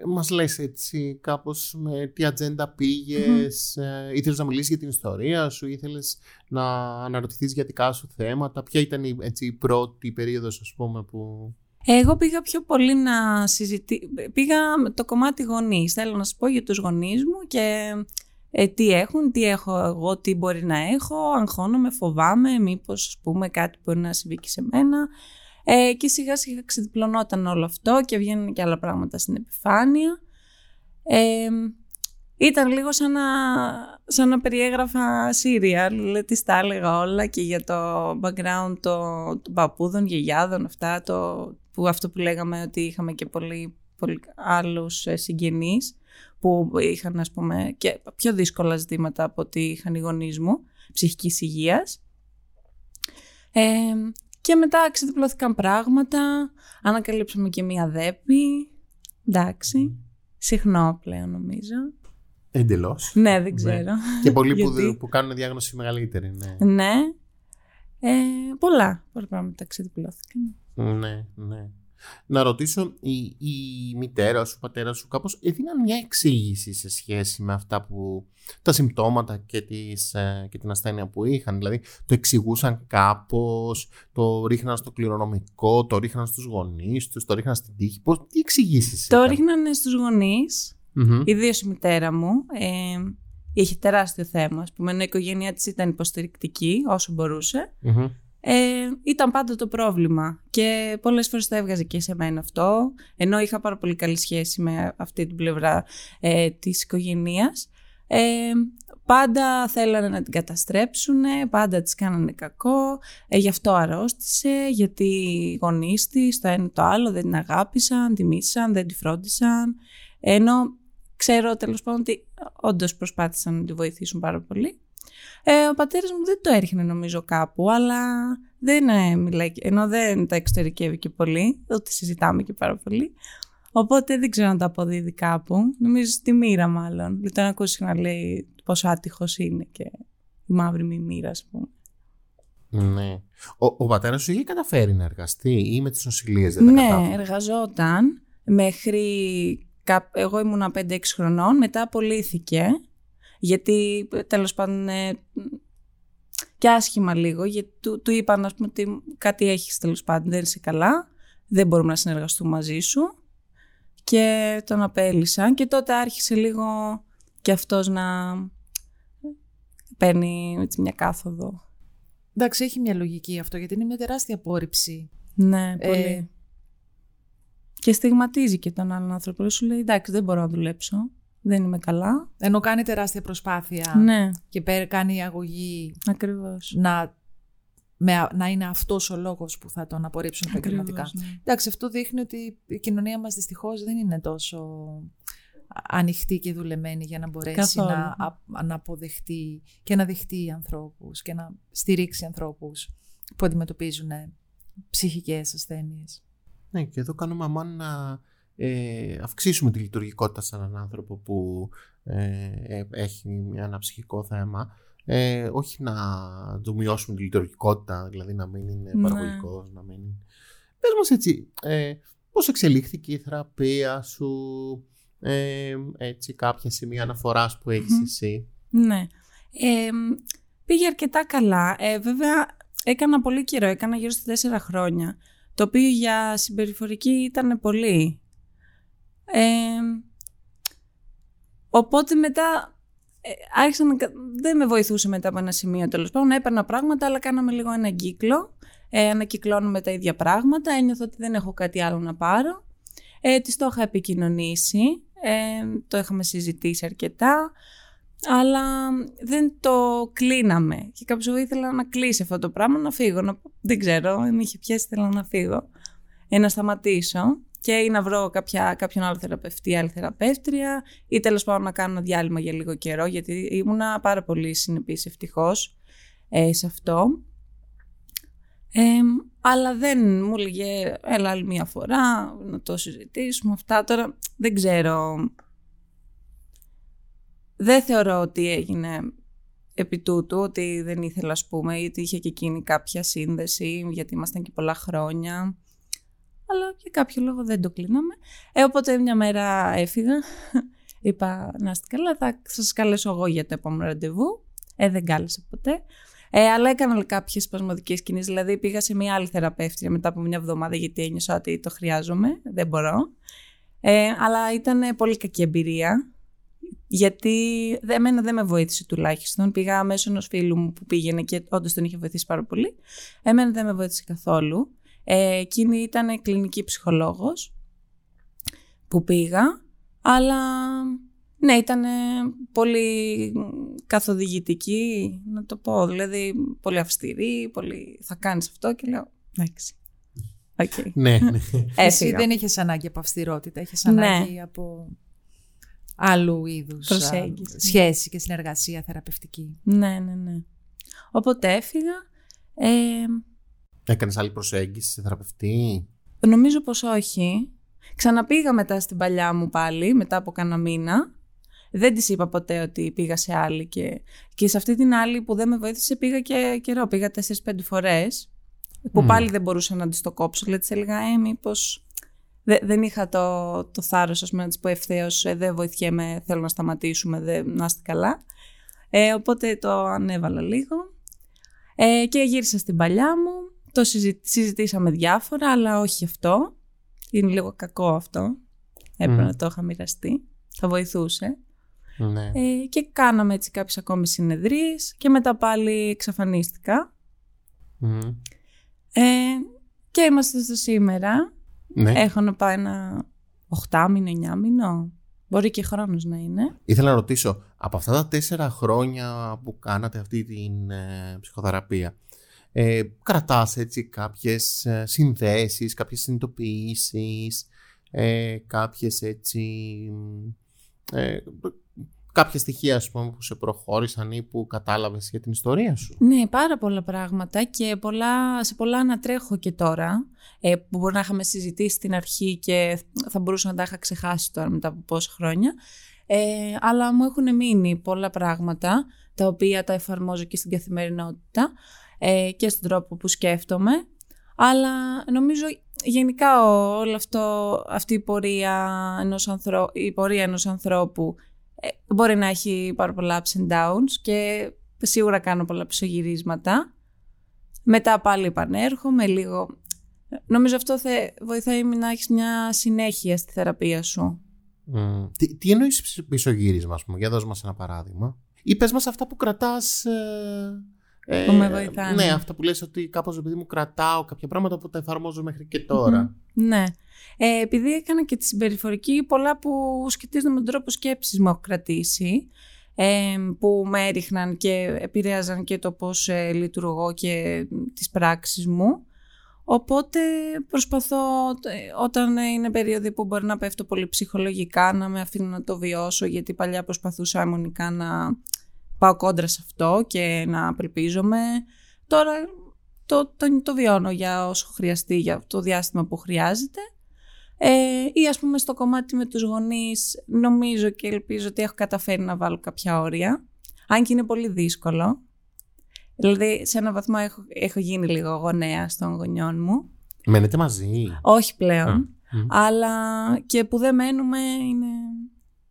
Μας λες έτσι κάπως με τι ατζέντα πήγες, ε, ήθελες να μιλήσεις για την ιστορία σου, ήθελες να αναρωτηθείς για δικά σου θέματα, ποια ήταν η, έτσι, η πρώτη περίοδος ας πούμε που... Εγώ πήγα πιο πολύ να συζητήσω. Πήγα με το κομμάτι γονείς. Θέλω να σου πω για τους γονείς μου και ε, τι έχουν, τι έχω εγώ, τι μπορεί να έχω, αγχώνομαι, φοβάμαι, μήπως ας πούμε κάτι μπορεί να συμβεί και σε μένα. Ε, και σιγά σιγά ξεδιπλωνόταν όλο αυτό και βγαίνουν και άλλα πράγματα στην επιφάνεια. Ε, ήταν λίγο σαν να, σαν να περιέγραφα serial, δηλαδή τις τα έλεγα όλα και για το background των το παππούδων, γιαγιάδων, αυτά, το, που αυτό που λέγαμε ότι είχαμε και πολύ, πολύ άλλους ε, συγγενείς που είχαν ας πούμε και πιο δύσκολα ζητήματα από ότι είχαν οι γονείς μου, ψυχικής υγείας. Ε, και μετά ξεδιπλώθηκαν πράγματα, ανακαλύψαμε και μία δέπη, εντάξει, συχνό πλέον νομίζω. Εντελώς. Ναι, δεν ξέρω. Και πολλοί [LAUGHS] που, Γιατί; που κάνουν διάγνωση μεγαλύτερη, ναι. Ναι. Ε, πολλά, πολλά πράγματα ξεδιπλώθηκαν. Ναι, ναι. Να ρωτήσω, η, η μητέρα σου, ο πατέρα σου κάπως έδιναν μια εξήγηση σε σχέση με αυτά που, τα συμπτώματα και, τις, ε, και την ασθένεια που είχαν; Δηλαδή, το εξηγούσαν κάπως, το ρίχναν στο κληρονομικό, το ρίχναν στους γονείς τους, το ρίχναν στην τύχη; Πώς, τι εξηγήσεις Το ήταν; ρίχνανε στους γονείς, Μμμ. ιδίως η μητέρα μου. Ε, είχε τεράστιο θέμα, ας πούμε, ενώ η οικογένειά της ήταν υποστηρικτική όσο μπορούσε. Μμμ. Ε, ήταν πάντα το πρόβλημα και πολλές φορές το έβγαζε και σε μένα αυτό ενώ είχα πάρα πολύ καλή σχέση με αυτή την πλευρά ε, της οικογένειας. Ε, πάντα θέλανε να την καταστρέψουν πάντα της κάνανε κακό ε, γι' αυτό αρρώστησε γιατί οι γονείς της το ένα το άλλο δεν την αγάπησαν, τη μίσαν, δεν τη φρόντισαν. Ενώ ξέρω τέλος πάντων ότι όντως προσπάθησαν να τη βοηθήσουν πάρα πολύ ε, ο πατέρας μου δεν το έριχνε νομίζω κάπου, αλλά δεν ε, μιλάει, ενώ δεν τα εξωτερικεύει και πολύ, ούτε συζητάμε και πάρα πολύ. Οπότε δεν ξέρω να τα αποδίδει κάπου. Νομίζω στη μοίρα μάλλον. Δηλαδή να ακούσει να λέει πόσο άτυχος είναι και η μαύρη μη μοίρα, ας πούμε. Ναι. Ο, ο πατέρας σου είχε καταφέρει να εργαστεί ή με τις νοσηλίες δεν τα Ναι, κατάφερε; εργαζόταν μέχρι. κα- Εγώ ήμουνα 5-6 χρονών, μετά απολύθηκε. Γιατί τέλος πάντων. ε, και άσχημα λίγο, γιατί του, του είπαν ας πούμε, ότι κάτι έχεις τέλος πάντων, δεν είσαι καλά, δεν μπορούμε να συνεργαστούμε μαζί σου. Και τον απέλησαν και τότε άρχισε λίγο και αυτός να παίρνει έτσι, μια κάθοδο. Εντάξει, έχει μια λογική αυτό, γιατί είναι μια τεράστια απόρριψη. Ναι, Ε, πολύ. Και στιγματίζει και τον άλλον άνθρωπο. Σου λέει εντάξει, δεν μπορώ να δουλέψω. Δεν είμαι καλά. Ενώ κάνει τεράστια προσπάθεια Ναι, και πέ- κάνει αγωγή ακριβώς. να, με, να είναι αυτός ο λόγος που θα τον απορρίψουν επαγγελματικά. ναι. Εντάξει, αυτό δείχνει ότι η κοινωνία μας δυστυχώς δεν είναι τόσο ανοιχτή και δουλεμένη για να μπορέσει Καθόλου. να, α- να αποδεχτεί και να δεχτεί ανθρώπους και να στηρίξει ανθρώπους που αντιμετωπίζουν ε, ψυχικές ασθένειες. Ναι, και εδώ κάνουμε αμάν να ε, αυξήσουμε τη λειτουργικότητα σε έναν άνθρωπο που ε, ε, έχει ένα ψυχικό θέμα. Ε, όχι να του μειώσουμε τη λειτουργικότητα, δηλαδή να μην είναι Ναι. παραγωγικός, να μην... Πες μας έτσι, ε, πώς εξελίχθηκε η θεραπεία σου, ε, έτσι κάποια σημεία αναφοράς που έχεις Μμμ. εσύ; Ναι. Ε, πήγε αρκετά καλά. Ε, βέβαια, έκανα πολύ καιρό. Έκανα γύρω στα τέσσερα χρόνια. Το οποίο για συμπεριφορική ήταν πολύ. Ε, οπότε μετά ε, άρχισα να... κα- Δεν με βοηθούσε μετά από ένα σημείο τέλος πάντων. Έπαιρνα πράγματα, αλλά κάναμε λίγο ένα κύκλο. Ε, ανακυκλώνουμε τα ίδια πράγματα. Ένιωθα ότι δεν έχω κάτι άλλο να πάρω. Ε, της το είχα επικοινωνήσει. Ε, το είχαμε συζητήσει αρκετά. Αλλά δεν το κλείναμε. Και κάποιος εγώ ήθελα να κλείσει αυτό το πράγμα, να φύγω. Να... Δεν ξέρω, με είχε πιάσει, ήθελα να φύγω. Ε, να σταματήσω και ή να βρω κάποια, κάποιον άλλο θεραπευτή, άλλη θεραπεύτρια ή τέλος πάντων να κάνω ένα διάλειμμα για λίγο καιρό γιατί ήμουνα πάρα πολύ συνεπής ευτυχώς ε, σε αυτό. Ε, αλλά δεν μου έλεγε έλα άλλη μία φορά να το συζητήσουμε αυτά τώρα δεν ξέρω. Δεν θεωρώ ότι έγινε επί τούτου ότι δεν ήθελα ας πούμε ή ότι είχε και εκείνη κάποια σύνδεση γιατί ήμασταν και πολλά χρόνια αλλά για κάποιο λόγο δεν το κλείναμε. Ε, οπότε μια μέρα έφυγα. [LAUGHS] Είπα να είστε καλά, θα σας καλέσω εγώ για το επόμενο ραντεβού. Ε, δεν κάλεσε ποτέ. Ε, αλλά έκανα κάποιες σπασμωδικές κινήσεις. Δηλαδή πήγα σε μια άλλη θεραπεύτρια μετά από μια εβδομάδα γιατί ένιωσα ότι το χρειάζομαι. Δεν μπορώ. Ε, αλλά ήταν πολύ κακή εμπειρία. Γιατί δε- εμένα δεν με βοήθησε τουλάχιστον. Πήγα μέσω ενός φίλου μου που πήγαινε και όντως τον είχε βοηθήσει πάρα πολύ. Εμένα δεν με βοήθησε καθόλου. Ε, εκείνη ήταν κλινική ψυχολόγος που πήγα, αλλά ναι, ήταν πολύ καθοδηγητική, να το πω, δηλαδή πολύ αυστηρή, πολύ θα κάνεις αυτό και λέω, εντάξει, οκ. ναι, ναι. Εσύ Έφυγα. δεν είχες ανάγκη από αυστηρότητα, είχες Ναι. ανάγκη από άλλου είδους α, Προσέγγιση. σχέση και συνεργασία θεραπευτική. Ναι, ναι, ναι. Οπότε έφυγα. Ε, Έκανες άλλη προσέγγιση σε θεραπευτή; Νομίζω πως όχι. Ξαναπήγα μετά στην παλιά μου πάλι, μετά από κάνα μήνα. Δεν της είπα ποτέ ότι πήγα σε άλλη και, και σε αυτή την άλλη που δεν με βοήθησε πήγα και καιρό. Πήγα 4-5 φορές που Μμμ. πάλι δεν μπορούσα να της το κόψω. Δηλαδή της έλεγα, ε, μήπως... Δε- δεν είχα το, το θάρρος ας πούμε, να της πω ευθέως, ε, δεν βοηθιέμαι, θέλω να σταματήσουμε, δεν, να είστε καλά. Ε, οπότε το ανέβαλα λίγο. Ε, και γύρισα στην παλιά μου. Το συζη- συζητήσαμε διάφορα, αλλά όχι αυτό. Είναι λίγο κακό αυτό. Έπρεπε Μμμ. να το είχα μοιραστεί. Θα βοηθούσε. Ναι. Ε, και κάναμε έτσι κάποιες ακόμη συνεδρίες και μετά πάλι εξαφανίστηκα. Μμ. Ε, και είμαστε στο σήμερα. ναι. Έχω να πάω ένα 8 μήνο, 9 μήνο. Μπορεί και χρόνος να είναι. Ήθελα να ρωτήσω, από αυτά τα τέσσερα χρόνια που κάνατε αυτή την ε, ψυχοθεραπεία, ε, κρατάς έτσι κάποιες ε, συνδέσεις, κάποιες συνειδητοποιήσεις, ε, κάποιες έτσι, ε, κάποια στοιχεία ας πούμε, που σε προχώρησαν ή που κατάλαβες για την ιστορία σου. Ναι, πάρα πολλά πράγματα και πολλά, σε πολλά ανατρέχω και τώρα ε, που μπορεί να είχαμε συζητήσει στην αρχή και θα μπορούσα να τα είχα ξεχάσει τώρα μετά από πόσα χρόνια. Ε, αλλά μου έχουν μείνει πολλά πράγματα τα οποία τα εφαρμόζω και στην καθημερινότητα ε, και στον τρόπο που σκέφτομαι. Αλλά νομίζω γενικά όλο αυτό, αυτή η πορεία ενός, ανθρω... η πορεία ενός ανθρώπου ε, μπορεί να έχει πάρα πολλά ups and downs και σίγουρα κάνω πολλά πισωγυρίσματα. Μετά πάλι επανέρχομαι λίγο. Νομίζω αυτό θα βοηθάει να έχεις μια συνέχεια στη θεραπεία σου. Mm. Τι, τι εννοείς πισωγύρισμα, ας πούμε, για δώσ' μας ένα παράδειγμα. Ή πες μας αυτά που κρατάς... Ε, ε, που με βοηθάνε. Ναι, αυτά που λες ότι κάπως επειδή μου κρατάω κάποια πράγματα που τα εφαρμόζω μέχρι και τώρα. Ναι. Ε, επειδή έκανα και τη συμπεριφορική, πολλά που σχετίζονται με τον τρόπο σκέψης μου έχω κρατήσει, ε, που με έριχναν και επηρέαζαν και το πώς ε, λειτουργώ και τις πράξεις μου. Οπότε προσπαθώ όταν είναι περίοδοι που μπορεί να πέφτω πολύ ψυχολογικά να με αφήνω να το βιώσω γιατί παλιά προσπαθούσα αιμονικά να πάω κόντρα σε αυτό και να απελπίζομαι. Τώρα το, το, το βιώνω για όσο χρειαστεί, για το διάστημα που χρειάζεται. Ε, ή ας πούμε στο κομμάτι με τους γονείς νομίζω και ελπίζω ότι έχω καταφέρει να βάλω κάποια όρια. Αν και είναι πολύ δύσκολο. Δηλαδή σε ένα βαθμό έχω, έχω γίνει λίγο γονέα των γονιών μου. Μένετε μαζί; Όχι πλέον. Αλλά και που δεν μένουμε είναι...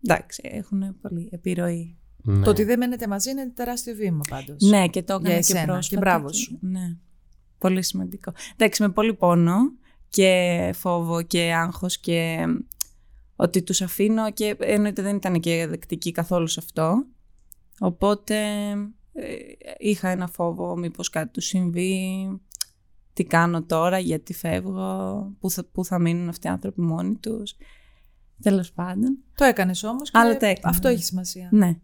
Εντάξει, έχουν πολύ επιρροή. Ναι. Το ότι δεν μένετε μαζί είναι τεράστιο βήμα πάντως. Ναι, και το έκανα και πρόσφατα. Και μπράβο σου. Ναι. Πολύ σημαντικό. Εντάξει, με πολύ πόνο και φόβο και άγχος και ότι τους αφήνω και εννοείται δεν ήταν και δεκτική καθόλου σε αυτό. Οπότε ε, είχα ένα φόβο μήπως κάτι του συμβεί, τι κάνω τώρα, γιατί φεύγω, πού θα, πού θα μείνουν αυτοί οι άνθρωποι μόνοι τους. Τέλος πάντων. Το έκανες όμως και αυτό έχει σημασία. Ναι,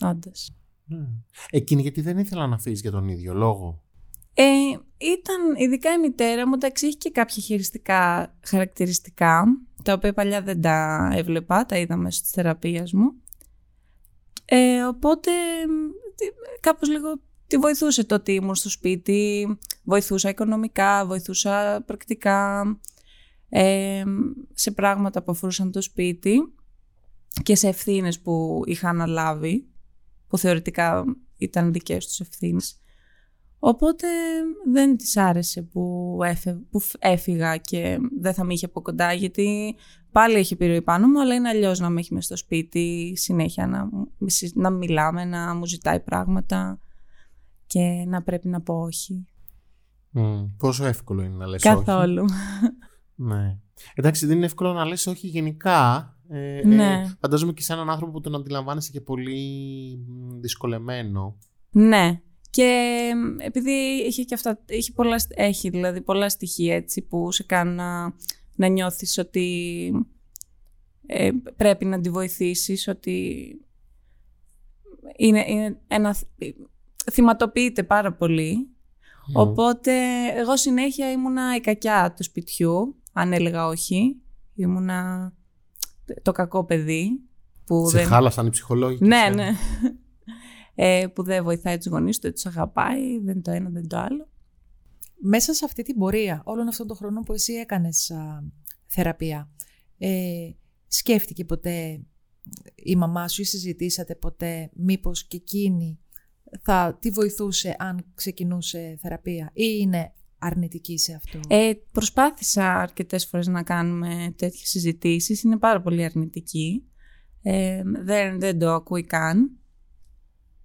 όντως. Ναι. Εκείνη γιατί δεν ήθελα να αφήσει για τον ίδιο λόγο; Ε, ήταν, ειδικά η μητέρα μου, εντάξει, έχει και κάποια χειριστικά χαρακτηριστικά, τα οποία παλιά δεν τα έβλεπα, τα είδα μέσω της θεραπείας μου. Ε, οπότε κάπως λίγο τη βοηθούσε το ότι ήμουν στο σπίτι, βοηθούσα οικονομικά, βοηθούσα πρακτικά ε, σε πράγματα που αφορούσαν το σπίτι και σε ευθύνες που είχα αναλάβει, που θεωρητικά ήταν δικές τους ευθύνες. Οπότε δεν της άρεσε που, που έφυγα και δεν θα με είχε από κοντά γιατί πάλι έχει επιρροή πάνω μου αλλά είναι αλλιώς να με έχει μέσα στο σπίτι συνέχεια να, να μιλάμε, να μου ζητάει πράγματα και να πρέπει να πω όχι. Mm, πόσο εύκολο είναι να λες Καθόλου. όχι. ναι. Εντάξει δεν είναι εύκολο να λες όχι γενικά. Ε, ε ναι. ε, φαντάζομαι και σε έναν άνθρωπο που τον αντιλαμβάνεσαι και πολύ δυσκολεμένο. Ναι. Και επειδή έχει και αυτά, έχει, πολλά, έχει δηλαδή πολλά στοιχεία έτσι που σε κάνουν να, να νιώθεις ότι ε, πρέπει να τη βοηθήσεις, ότι είναι, είναι ένα, θυματοποιείται πάρα πολύ. Οπότε εγώ συνέχεια ήμουνα η κακιά του σπιτιού, αν έλεγα όχι. Ήμουνα το κακό παιδί. Που σε δεν... χάλασαν οι ψυχολόγοι. Ναι, ναι ε, που δεν βοηθάει τους γονείς του, τους αγαπάει, δεν το ένα, δεν το άλλο. Μέσα σε αυτή την πορεία, όλων αυτών των χρόνων που εσύ έκανες θεραπεία, ε, σκέφτηκε ποτέ η μαμά σου ή συζητήσατε ποτέ μήπως και εκείνη θα τη βοηθούσε αν ξεκινούσε θεραπεία ή είναι αρνητική σε αυτό. Ε, προσπάθησα αρκετές φορές να κάνουμε τέτοιες συζητήσεις, είναι πάρα πολύ αρνητική. Ε, δεν, δεν το ακούει καν.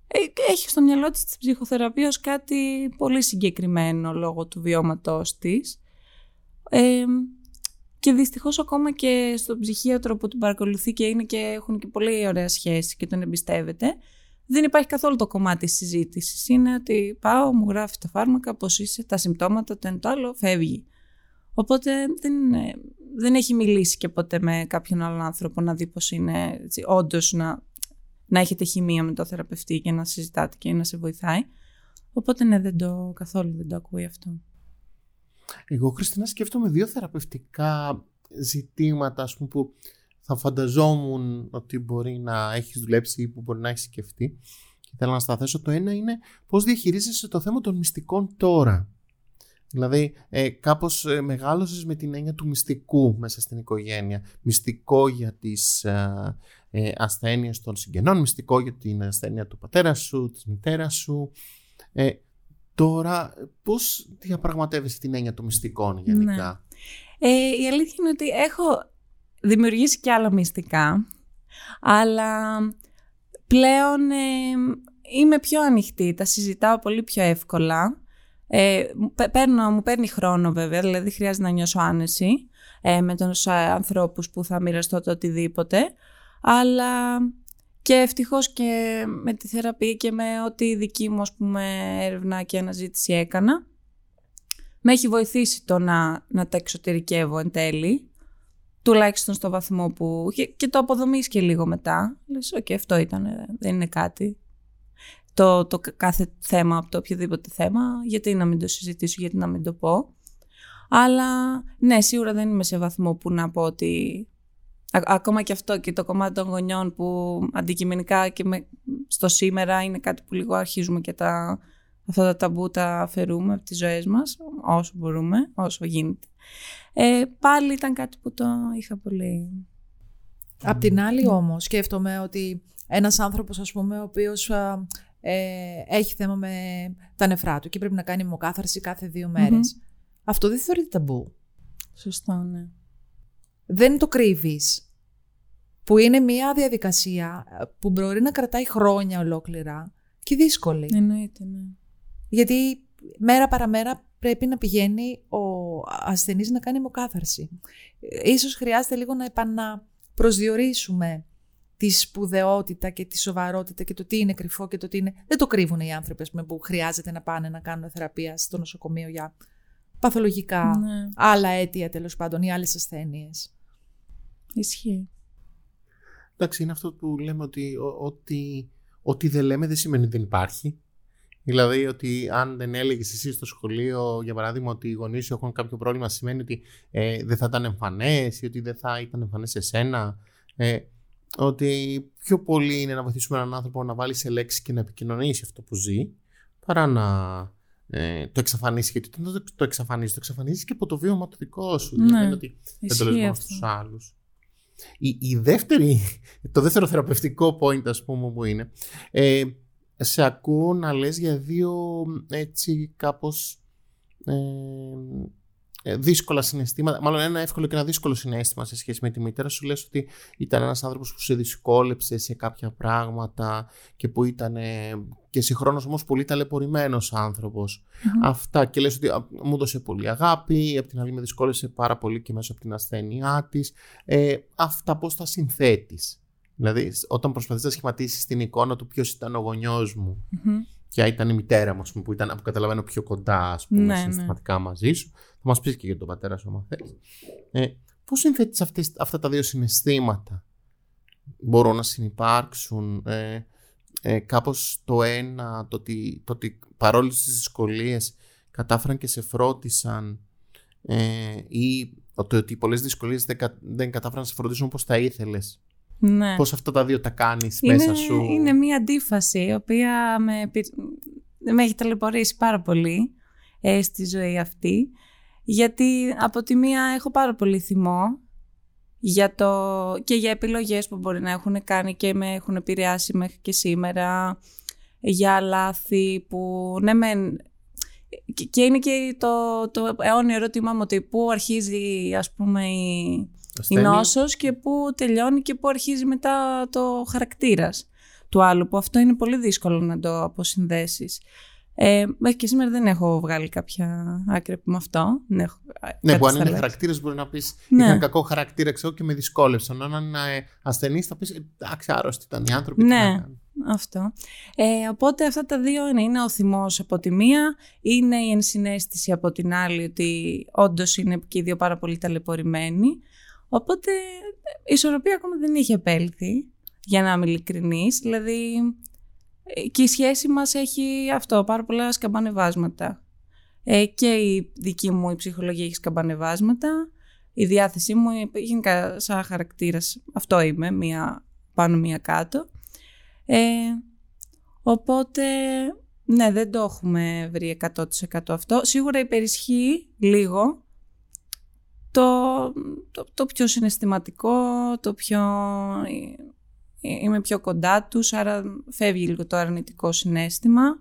Ε, έχει στο μυαλό της της ψυχοθεραπείας ως κάτι πολύ συγκεκριμένο λόγω του βιώματός της. Ε, και δυστυχώς ακόμα και στον ψυχίατρο που την παρακολουθεί και είναι και έχουν και πολύ ωραία σχέση και τον εμπιστεύεται, δεν υπάρχει καθόλου το κομμάτι της συζήτησης. Είναι ότι πάω, μου γράφει τα φάρμακα, πώς είσαι, τα συμπτώματα, το ένα το άλλο, φεύγει. Οπότε δεν, δεν έχει μιλήσει και ποτέ με κάποιον άλλον άνθρωπο να δει πώς είναι έτσι, όντως να να έχετε χημεία με το θεραπευτή και να συζητάτε και να σε βοηθάει. Οπότε ναι, δεν το, καθόλου δεν το ακούει αυτό. Εγώ, Χριστίνα, σκέφτομαι δύο θεραπευτικά ζητήματα ας πούμε, που θα φανταζόμουν ότι μπορεί να έχεις δουλέψει ή που μπορεί να έχεις σκεφτεί και θέλω να σταθέσω. Το ένα είναι πώς διαχειρίζεσαι το θέμα των μυστικών τώρα. Δηλαδή, ε, κάπως ε, μεγάλωσες με την έννοια του μυστικού μέσα στην οικογένεια. Μυστικό για τις ε, ε, ασθένειες των συγγενών, μυστικό για την ασθένεια του πατέρα σου, της μητέρας σου. Ε, τώρα, πώς διαπραγματεύεσαι την έννοια των μυστικών γενικά; Ναι. Ε, η αλήθεια είναι ότι έχω δημιουργήσει και άλλα μυστικά, αλλά πλέον ε, είμαι πιο ανοιχτή, τα συζητάω πολύ πιο εύκολα. Ε, παίρνω, μου παίρνει χρόνο βέβαια, δηλαδή χρειάζεται να νιώσω άνεση ε, με τους ε, ανθρώπους που θα μοιραστώ το οτιδήποτε, αλλά και ευτυχώς και με τη θεραπεία και με ό,τι δική μου ας πούμε, έρευνα και αναζήτηση έκανα, με έχει βοηθήσει το να, να τα εξωτερικεύω εν τέλει, τουλάχιστον στο βαθμό που... και, το αποδομείς και λίγο μετά. Λες, οκ, αυτό ήταν, δεν είναι κάτι το, το κάθε θέμα από το οποιοδήποτε θέμα, γιατί να μην το συζητήσω, γιατί να μην το πω. Αλλά ναι, σίγουρα δεν είμαι σε βαθμό που να πω ότι ακόμα και αυτό και το κομμάτι των γονιών που αντικειμενικά και με, στο σήμερα είναι κάτι που λίγο αρχίζουμε και τα, αυτά τα ταμπού τα αφαιρούμε από τις ζωές μας όσο μπορούμε, όσο γίνεται. Ε, πάλι ήταν κάτι που το είχα πολύ... Απ' την άλλη όμως σκέφτομαι ότι ένας άνθρωπος ας πούμε ο οποίος ε, έχει θέμα με τα νεφρά του και πρέπει να κάνει μοκάθαρση κάθε δύο Αυτό δεν θεωρείται ταμπού. Σωστό, ναι. Δεν το κρύβεις. Που είναι μια διαδικασία ε, που μπορεί να κρατάει χρόνια ολόκληρα και δύσκολη. Εννοείται, ναι. Γιατί μέρα παραμέρα πρέπει να πηγαίνει ο ασθενής να κάνει μοκάθαρση. Ε, ίσως χρειάζεται λίγο να επαναπροσδιορίσουμε τη σπουδαιότητα και τη σοβαρότητα και το τι είναι κρυφό και το τι είναι. Δεν το κρύβουν οι άνθρωποι πούμε, που χρειάζεται να πάνε να κάνουν θεραπεία στο νοσοκομείο για παθολογικά, ναι. άλλα αίτια τέλος πάντων ή άλλες ασθένειες. Ισχύει. Εντάξει, είναι αυτό που λέμε ότι ό,τι, ό,τι δεν λέμε δεν σημαίνει ότι δεν υπάρχει. Δηλαδή ότι αν δεν έλεγες εσύ στο σχολείο, για παράδειγμα, ότι οι γονείς σου έχουν κάποιο πρόβλημα, σημαίνει ότι ε, δεν θα ήταν εμφανές ή ότι δεν θα ήταν εμφανές σε σένα. Ε, ότι πιο πολύ είναι να βοηθήσουμε έναν άνθρωπο να βάλει σε λέξη και να επικοινωνήσει αυτό που ζει, παρά να ε, το εξαφανίσει. Γιατί όταν το, το εξαφανίσει, το εξαφανίζεις και από το βίωμα το δικό σου. Ναι, δηλαδή ότι δεν το λες μόνο στους άλλους. Η, η δεύτερη, το δεύτερο θεραπευτικό point, ας πούμε, που είναι, ε, σε ακούω να λες για δύο έτσι κάπως ε, ε, δύσκολα συναισθήματα, μάλλον ένα εύκολο και ένα δύσκολο συνέστημα σε σχέση με τη μητέρα σου λες ότι ήταν ένας άνθρωπος που σε δυσκόλεψε σε κάποια πράγματα και που ήταν και συγχρόνως όμως πολύ ταλαιπωρημένος Αυτά και λες ότι μου έδωσε πολύ αγάπη, από την άλλη με δυσκόλεψε πάρα πολύ και μέσα από την ασθένειά της. Ε, αυτά πώς τα συνθέτεις; Δηλαδή όταν προσπαθείς να σχηματίσεις την εικόνα του ποιος ήταν ο γονιός μου ποια ήταν η μητέρα μου, που ήταν, που καταλαβαίνω πιο κοντά, ας πούμε, ναι, ναι. συναισθηματικά μαζί σου. Θα μας πεις και για τον πατέρα σου, άμα θέλεις. Ε, πώς συνθέτεις αυτές, αυτά τα δύο συναισθήματα; Μπορούν να συνεπάρξουν. Ε, ε, κάπως το ένα, το ότι, το ότι παρόλες τις δυσκολίες κατάφεραν και σε φρόντισαν ε, ή το ότι πολλές δυσκολίες δεν, δεν κατάφεραν να σε φροντίσουν όπως τα ήθελες; Ναι. Πώς αυτά τα δύο τα κάνεις μέσα σου; Είναι μια αντίφαση, η οποία με, με έχει ταλαιπωρήσει πάρα πολύ ε, στη ζωή αυτή. Γιατί από τη μία έχω πάρα πολύ θυμό για το, και για επιλογές που μπορεί να έχουν κάνει και με έχουν επηρεάσει μέχρι και σήμερα. Για λάθη που ναι μεν και είναι και το, το αιώνιο ερώτημά μου ότι πού αρχίζει ας πούμε η, η νόσος και πού τελειώνει και πού αρχίζει μετά το χαρακτήρας του άλλου, που αυτό είναι πολύ δύσκολο να το αποσυνδέσεις. Ε, μέχρι και σήμερα δεν έχω βγάλει κάποια άκρη με αυτό. Ναι, ναι που αν είναι χαρακτήρα, μπορεί να πεις: ναι. Είχαν κακό χαρακτήρα, ξέρω και με δυσκόλεψαν. Αν είναι ασθενή, θα πεις: Εντάξει, άρρωστοι ήταν οι άνθρωποι. Ναι, αυτό. Ε, οπότε αυτά τα δύο είναι, είναι ο θυμός από τη μία, είναι η ενσυναίσθηση από την άλλη, ότι όντως είναι και οι δύο πάρα πολύ ταλαιπωρημένοι. Οπότε η ισορροπία ακόμα δεν είχε επέλθει, για να είμαι ειλικρινής. Δηλαδή και η σχέση μας έχει αυτό, πάρα πολλά σκαμπανεβάσματα. Ε, και η δική μου η ψυχολογία έχει σκαμπανεβάσματα. η διάθεσή μου γενικά σαν χαρακτήρας αυτό είμαι, μία πάνω μία κάτω. Ε, οπότε ναι δεν το έχουμε βρει 100% αυτό. Σίγουρα υπερισχύει λίγο το, το, το πιο συναισθηματικό, το πιο... Είμαι πιο κοντά τους, άρα φεύγει λίγο το αρνητικό συνέστημα.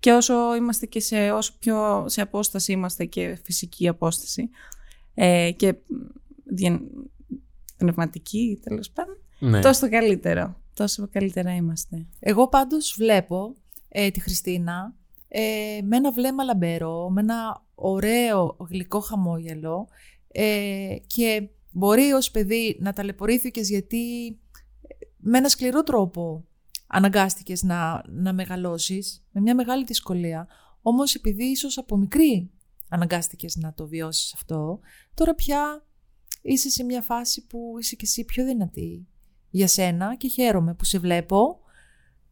Και όσο είμαστε και σε, όσο πιο σε απόσταση είμαστε και φυσική απόσταση ε, και πνευματική τέλος πάντων, ναι. τόσο το καλύτερο. Τόσο καλύτερα είμαστε. Εγώ πάντως βλέπω ε, τη Χριστίνα ε, με ένα βλέμμα λαμπερό, με ένα ωραίο γλυκό χαμόγελο ε, και μπορεί ως παιδί να ταλαιπωρήθηκες γιατί ε, με ένα σκληρό τρόπο αναγκάστηκες να, να μεγαλώσεις με μια μεγάλη δυσκολία. Όμως επειδή ίσως από μικρή αναγκάστηκες να το βιώσεις αυτό, τώρα πια είσαι σε μια φάση που είσαι και εσύ πιο δυνατή για σένα και χαίρομαι που σε βλέπω.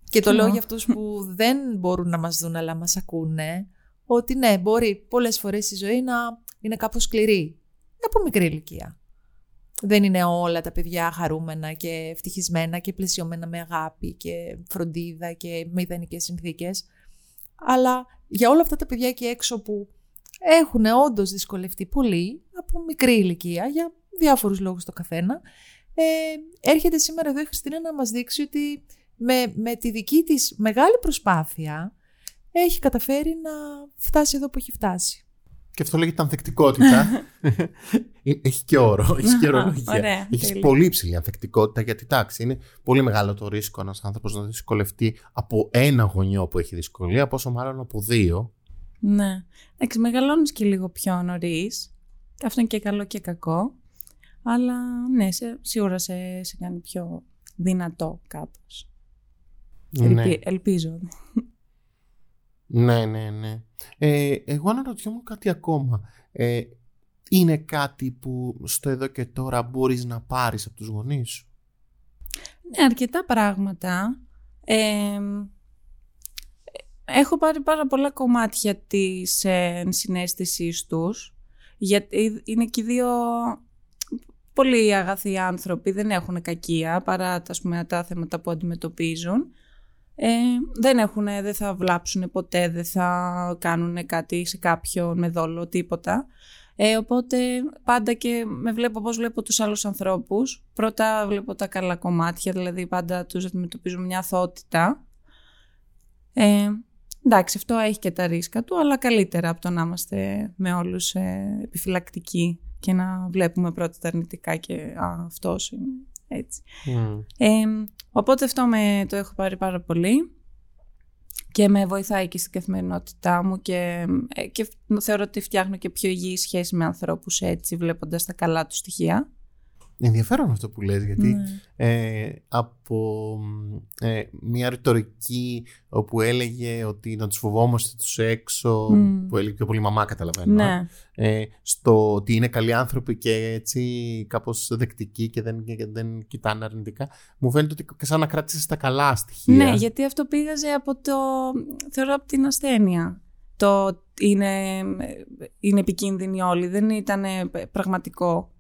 Και το λέω για αυτούς που δεν μπορούν να μας δουν αλλά μας ακούνε ότι ναι, μπορεί πολλές φορές η ζωή να είναι κάπως σκληρή από μικρή ηλικία. Δεν είναι όλα τα παιδιά χαρούμενα και ευτυχισμένα και πλαισιωμένα με αγάπη και φροντίδα και με ιδανικές συνθήκες. Αλλά για όλα αυτά τα παιδιά εκεί έξω που έχουν όντως δυσκολευτεί πολύ από μικρή ηλικία για διάφορους λόγους το καθένα, ε, έρχεται σήμερα εδώ η Χριστίνα να μας δείξει ότι με, με τη δική της μεγάλη προσπάθεια έχει καταφέρει να φτάσει εδώ που έχει φτάσει. Και αυτό λέγεται ανθεκτικότητα. [LAUGHS] έχει και όρο, [LAUGHS] έχει και ορολογία. Έχεις πολύ υψηλή ανθεκτικότητα γιατί τάξη είναι πολύ μεγάλο το ρίσκο ένας άνθρωπος να δυσκολευτεί από ένα γονιό που έχει δυσκολία, πόσο μάλλον από δύο. Ναι. Εντάξει, μεγαλώνεις και λίγο πιο νωρίς. Αυτό είναι και καλό και κακό. Αλλά ναι, σε, σίγουρα σε, σε κάνει πιο δυνατό κάπως. Ναι. ελπίζω. Ναι, ναι, ναι. Ε, εγώ αναρωτιόμουν κάτι ακόμα. Ε, είναι κάτι που στο εδώ και τώρα μπορείς να πάρεις από τους γονείς σου; Ναι, αρκετά πράγματα. Ε, έχω πάρει πάρα πολλά κομμάτια της ε, συνέστησής τους. Γιατί είναι και δύο πολύ αγαθοί άνθρωποι, δεν έχουν κακία παρά πούμε, τα θέματα που αντιμετωπίζουν. Ε, δεν, έχουν, δεν θα βλάψουν ποτέ, δεν θα κάνουν κάτι σε κάποιον με δόλο, τίποτα. Ε, οπότε πάντα και με βλέπω πώς βλέπω τους άλλους ανθρώπους. Πρώτα βλέπω τα καλά κομμάτια, δηλαδή πάντα τους αντιμετωπίζω μια αθότητα. Ε, εντάξει, αυτό έχει και τα ρίσκα του, αλλά καλύτερα από το να είμαστε με όλους ε, επιφυλακτικοί και να βλέπουμε πρώτα τα αρνητικά και α, αυτός είναι έτσι. Mm. οπότε αυτό με, το έχω πάρει πάρα πολύ και με βοηθάει και στην καθημερινότητά μου και, ε, και θεωρώ ότι φτιάχνω και πιο υγιή σχέση με ανθρώπους έτσι βλέποντας τα καλά του στοιχεία. Ενδιαφέρον αυτό που λες, γιατί ναι. ε, από ε, μια ρητορική όπου έλεγε ότι να τους φοβόμαστε τους έξω, που έλεγε πιο πολύ μαμά καταλαβαίνω, ναι. ε, στο ότι είναι καλοί άνθρωποι και έτσι κάπως δεκτικοί και δεν, και δεν κοιτάνε αρνητικά, μου φαίνεται ότι σαν να κράτησες τα καλά στοιχεία. Ναι, γιατί αυτό πήγαζε από το, θεωρώ από την ασθένεια. Το είναι, είναι επικίνδυνοι όλοι, δεν ήταν πραγματικό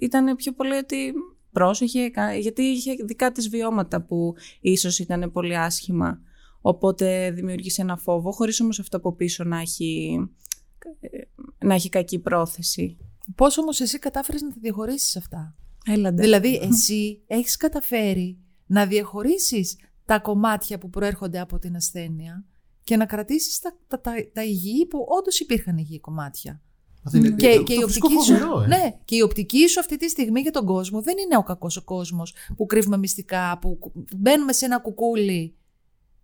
ήταν πιο πολύ ότι πρόσεχε, γιατί είχε δικά της βιώματα που ίσως ήταν πολύ άσχημα. Οπότε δημιούργησε ένα φόβο, χωρίς όμως αυτό από πίσω να έχει, να έχει κακή πρόθεση. Πώς όμως εσύ κατάφερες να τα διαχωρίσεις αυτά; Έλαντε. Δηλαδή εσύ έχεις καταφέρει να διαχωρίσεις τα κομμάτια που προέρχονται από την ασθένεια και να κρατήσεις τα, τα, τα, τα υγιή που όντως υπήρχαν υγιή κομμάτια; Και, και, η οπτική σου, ε. ναι, και η οπτική σου αυτή τη στιγμή για τον κόσμο δεν είναι ο κακός ο κόσμος που κρύβουμε μυστικά, που μπαίνουμε σε ένα κουκούλι.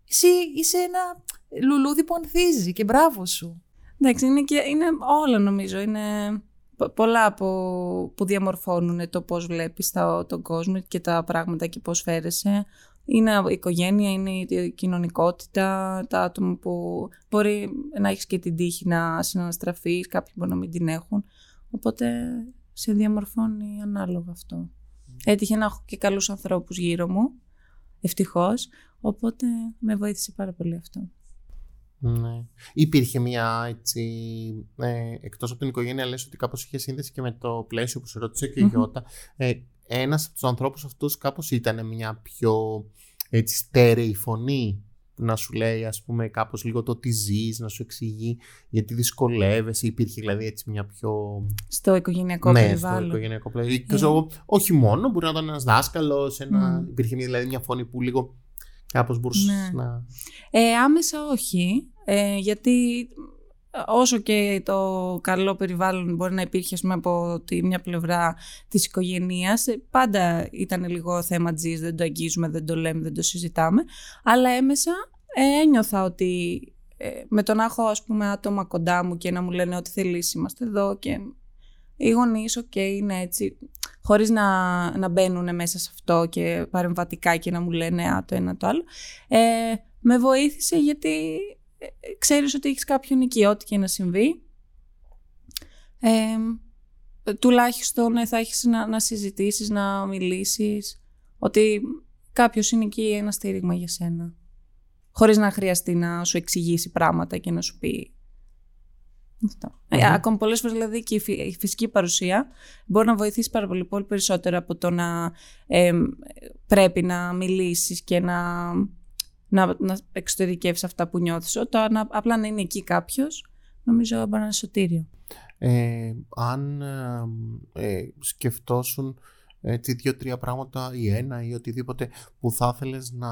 Εσύ είσαι ένα λουλούδι που ανθίζει και μπράβο σου. Εντάξει, είναι, και, είναι όλα νομίζω. Είναι πολλά που, που διαμορφώνουν το πώς βλέπεις τον κόσμο και τα πράγματα και πώς φέρεσαι. Είναι η οικογένεια, είναι η κοινωνικότητα, τα άτομα που μπορεί να έχεις και την τύχη να συναναστραφείς, κάποιοι μπορεί να μην την έχουν. Οπότε σε διαμορφώνει ανάλογα αυτό. Έτυχε να έχω και καλούς ανθρώπους γύρω μου, ευτυχώς, οπότε με βοήθησε πάρα πολύ αυτό. Ναι. Υπήρχε μια έτσι, ε, εκτός από την οικογένεια λες ότι κάπως είχε σύνδεση και με το πλαίσιο που σε ρώτησε και η Γιώτα. Ε, ένας από τους ανθρώπους αυτούς κάπως ήταν μια πιο έτσι στέρεη φωνή να σου λέει ας πούμε κάπως λίγο το τι ζεις, να σου εξηγεί γιατί δυσκολεύεσαι, υπήρχε δηλαδή έτσι μια πιο... Στο οικογενειακό ναι, περιβάλλον. στο οικογενειακό περιβάλλον. Ε. όχι μόνο, μπορεί να ήταν ένας δάσκαλος, ένα... υπήρχε δηλαδή μια φωνή που λίγο κάπως μπορούσες Ναι. να... Ε, άμεσα όχι, ε, γιατί όσο και το καλό περιβάλλον μπορεί να υπήρχε ας πούμε, από τη μια πλευρά της οικογένειας, ε, πάντα ήταν λίγο θέμα τζιζ, δεν το αγγίζουμε, δεν το λέμε, δεν το συζητάμε, αλλά έμμεσα ε, ένιωθα ότι ε, με το να έχω ας πούμε άτομα κοντά μου και να μου λένε ότι θέλεις είμαστε εδώ και οι γονείς, οκ, είναι έτσι, χωρίς να, να μπαίνουν μέσα σε αυτό και παρεμβατικά και να μου λένε α, το ένα το άλλο, ε, με βοήθησε γιατί ε, ξέρεις ότι έχεις κάποιον εκεί, ό,τι και να συμβεί. Ε, τουλάχιστον ε, θα έχεις να, να συζητήσεις, να μιλήσεις, ότι κάποιος είναι εκεί ένα στήριγμα για σένα. Χωρίς να χρειαστεί να σου εξηγήσει πράγματα και να σου πει αυτό. Ε, ακόμα πολλές φορές δηλαδή και η, φυ- η φυσική παρουσία μπορεί να βοηθήσει πάρα πολύ, πολύ περισσότερο από το να ε, πρέπει να μιλήσεις και να, να, να εξωτερικεύσεις αυτά που νιώθεις. Όταν α- απλά να είναι εκεί κάποιος, νομίζω μπορεί να είναι σωτήριο. Ε, αν ε, ε, σκεφτόσουν έτσι δύο-τρία πράγματα ή ένα ή οτιδήποτε που θα ήθελες να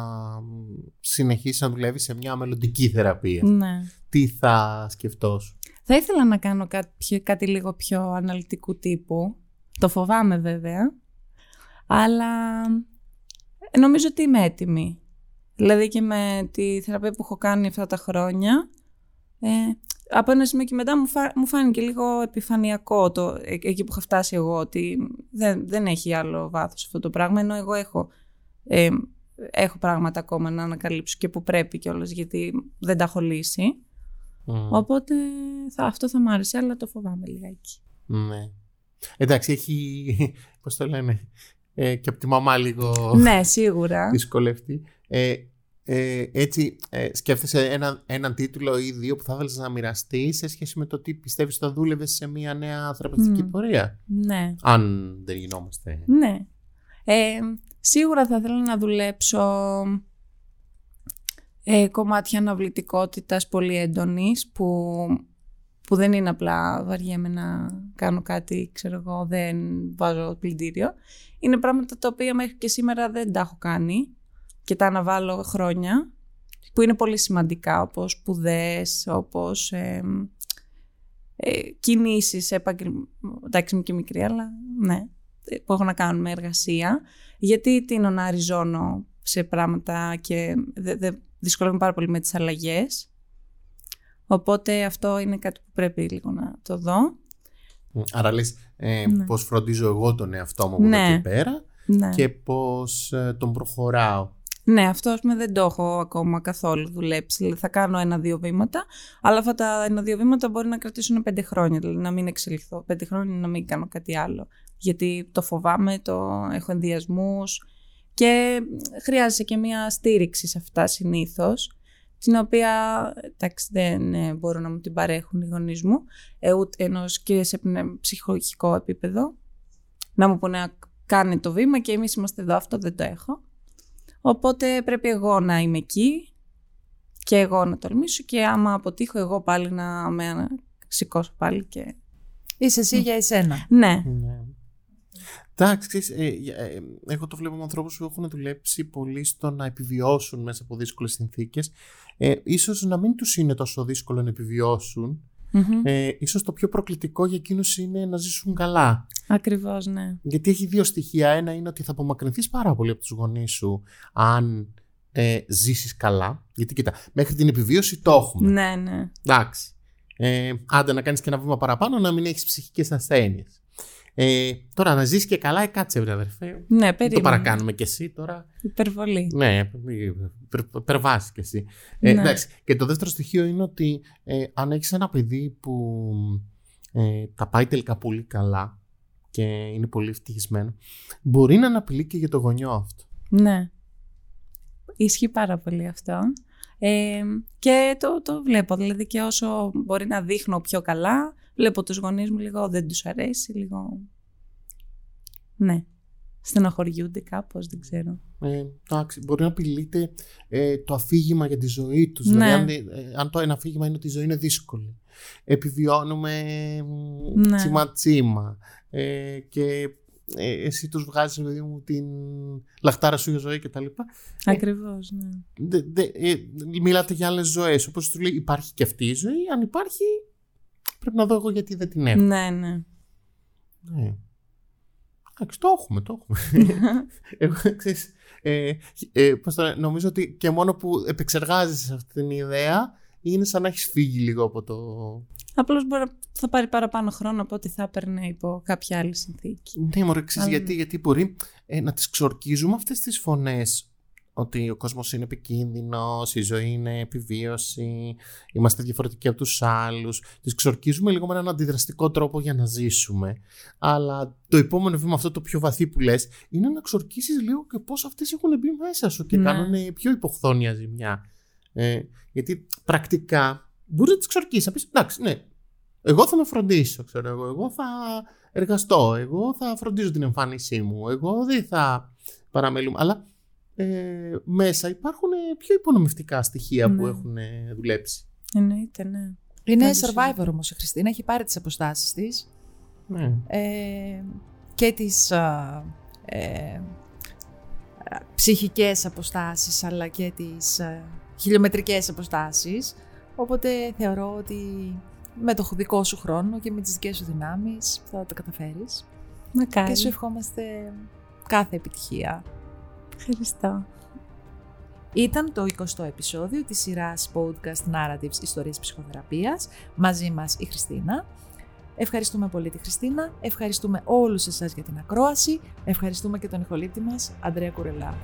συνεχίσεις να δουλεύεις σε μια μελλοντική θεραπεία. Ναι. Τι θα σκεφτόσουν; Θα ήθελα να κάνω κάτι, κάτι λίγο πιο αναλυτικού τύπου. Το φοβάμαι βέβαια. Αλλά ε, νομίζω ότι είμαι έτοιμη. Δηλαδή και με τη θεραπεία που έχω κάνει αυτά τα χρόνια, ε, από ένα σημείο και μετά μου, φα... μου φάνηκε λίγο επιφανειακό το, ε, εκεί που είχα φτάσει εγώ, ότι δεν, δεν έχει άλλο βάθος αυτό το πράγμα, ενώ εγώ έχω, ε, έχω πράγματα ακόμα να ανακαλύψω και που πρέπει κιόλας, γιατί δεν τα έχω λύσει. Οπότε θα, αυτό θα μ' άρεσε, αλλά το φοβάμαι λιγάκι. Ναι. Εντάξει, έχει, πώς το λένε, ε, και από τη μαμά λίγο ναι, σίγουρα. δυσκολευτεί. Ε, ε, έτσι, ε, σκέφτεσαι ένα, έναν τίτλο ή δύο που θα ήθελες να μοιραστείς σε σχέση με το τι πιστεύεις θα δούλευες σε μια νέα θεραπευτική Μμ. πορεία; Ναι. Αν δεν γινόμαστε. Ναι. Ε, σίγουρα θα ήθελα να δουλέψω ε, κομμάτια αναβλητικότητας πολύ έντονης που, που δεν είναι απλά βαριέμαι να κάνω κάτι, ξέρω εγώ, δεν βάζω πλυντήριο. Είναι πράγματα τα οποία μέχρι και σήμερα δεν τα έχω κάνει και τα αναβάλω χρόνια που είναι πολύ σημαντικά όπως σπουδές, όπως ε, ε, κινήσεις επαγγελ... εντάξει είμαι και μικρή αλλά ναι που έχουν να κάνουν με εργασία γιατί τίνω να αριζώνω σε πράγματα και δε, δε, δυσκολεύομαι πάρα πολύ με τις αλλαγές οπότε αυτό είναι κάτι που πρέπει λίγο να το δω Άρα λες ε, Ναι. πώς φροντίζω εγώ τον εαυτό μου από Ναι. εδώ και πέρα ναι. και πώς ε, τον προχωράω. Ναι, αυτό ας πούμε, δεν το έχω ακόμα καθόλου δουλέψει. Δηλαδή, θα κάνω ένα-δύο βήματα, αλλά αυτά τα ένα-δύο βήματα μπορεί να κρατήσουν πέντε χρόνια, δηλαδή να μην εξελιχθώ. Πέντε χρόνια να μην κάνω κάτι άλλο. Γιατί το φοβάμαι, το έχω ενδιασμούς και χρειάζεται και μια στήριξη σε αυτά συνήθως, την οποία εντάξει, δεν ε, μπορούν να μου την παρέχουν οι γονείς μου, ε, ούτε ενώ και σε πνε- ψυχολογικό επίπεδο. Να μου πούνε να κάνει το βήμα και εμείς είμαστε εδώ, αυτό δεν το έχω. Οπότε πρέπει εγώ να είμαι εκεί και εγώ να τολμήσω και άμα αποτύχω εγώ πάλι να με σηκώσω πάλι και... Είσαι εσύ για εσένα. Ναι, Ναι. Εντάξει, ξέρεις, ε, ε, εγώ το βλέπω με ανθρώπους που έχουν δουλέψει πολύ στο να επιβιώσουν μέσα από δύσκολες συνθήκες. Ε, ίσως να μην τους είναι τόσο δύσκολο να επιβιώσουν. Μμμ. Ε, ίσως το πιο προκλητικό για εκείνους είναι να ζήσουν καλά. ακριβώς ναι. Γιατί έχει δύο στοιχεία. Ένα είναι ότι θα απομακρυνθείς πάρα πολύ από τους γονείς σου αν ε, ζήσεις καλά. Γιατί κοίτα, μέχρι την επιβίωση το έχουμε. Ναι, ναι. Εντάξει. Ε, άντε να κάνεις και ένα βήμα παραπάνω να μην έχεις ψυχικές ασθένειες. Ε, τώρα να ζεις και καλά, ε, κάτσε βρε αδερφέ. Ναι, Δεν το περίμενε. παρακάνουμε κι εσύ τώρα. Υπερβολή. Ναι, υπερβάσει κι εσύ. Ε, Ναι. εντάξει. Και το δεύτερο στοιχείο είναι ότι ε, αν έχεις ένα παιδί που ε, τα πάει τελικά πολύ καλά και είναι πολύ ευτυχισμένο, μπορεί να αναπηλεί και για το γονιό αυτό. Ναι. Ισχύει πάρα πολύ αυτό. Ε, και το, το βλέπω, δηλαδή και όσο μπορεί να δείχνω πιο καλά, βλέπω τους γονείς μου λίγο δεν τους αρέσει, λίγο... Ναι, στενοχωριούνται κάπως, δεν ξέρω. Ε, εντάξει, μπορεί να απειλείται ε, το αφήγημα για τη ζωή τους. Ναι. Δηλαδή, αν, ε, αν το ένα αφήγημα είναι ότι η ζωή είναι δύσκολη. Επιβιώνουμε Ναι. τσιμα-τσίμα. Ε, και ε, εσύ τους βγάζεις παιδί μου, την λαχτάρα σου για ζωή κτλ. Ακριβώς, ναι. Δε, δε, ε, μιλάτε για άλλες ζωές. Όπως του λέει υπάρχει και αυτή η ζωή. Αν υπάρχει πρέπει να δω εγώ γιατί δεν την έχω. Ναι, ναι. Ναι. Εντάξει, το έχουμε, το έχουμε. [LAUGHS] Εγώ, ξέρεις, ε, ε, πώς το λένε, νομίζω ότι και μόνο που επεξεργάζεσαι αυτή την ιδέα είναι σαν να έχεις φύγει λίγο από το... Απλώς μπορεί, να- θα πάρει παραπάνω χρόνο από ό,τι θα έπαιρνε υπό κάποια άλλη συνθήκη. Ναι, μωρέ, ξέρεις Αλλά- γιατί, γιατί μπορεί ε, να τις ξορκίζουμε αυτές τις φωνές ότι ο κόσμος είναι επικίνδυνος, η ζωή είναι επιβίωση, είμαστε διαφορετικοί από τους άλλους. Τις ξορκίζουμε λίγο με έναν αντιδραστικό τρόπο για να ζήσουμε. Αλλά το επόμενο βήμα, αυτό το πιο βαθύ που λες, είναι να ξορκίσεις λίγο και πώς αυτές έχουν μπει μέσα σου και Ναι. κάνουν πιο υποχθόνια ζημιά. Ε, γιατί πρακτικά μπορείς να τις ξορκίσεις. Να πεις, εντάξει, ναι, εγώ θα με φροντίσω, ξέρω εγώ. Εγώ θα εργαστώ. Εγώ θα φροντίζω την εμφάνισή μου. Εγώ δεν θα παραμελούμε. Αλλά ε, μέσα υπάρχουν ε, πιο υπονομευτικά στοιχεία που Ναι. έχουν ε, δουλέψει. Εννοείται, ναι. Είναι Κάτι survivor όμως η Χριστίνα, έχει πάρει τις αποστάσεις της Ναι. ε, και τις α, ε, α, ψυχικές αποστάσεις αλλά και τις α, χιλιομετρικές αποστάσεις. Οπότε θεωρώ ότι με το δικό σου χρόνο και με τις δικές σου δυνάμεις θα τα καταφέρεις. Μακάρι. Και σου ευχόμαστε κάθε επιτυχία. Ευχαριστώ. Ήταν το 20ο επεισόδιο της σειράς podcast Narratives Ιστορίες Ψυχοθεραπείας. Μαζί μας η Χριστίνα. Ευχαριστούμε πολύ τη Χριστίνα, ευχαριστούμε όλους εσάς για την ακρόαση, ευχαριστούμε και τον ηχολήπτη μας, Αντρέα Κουρελά.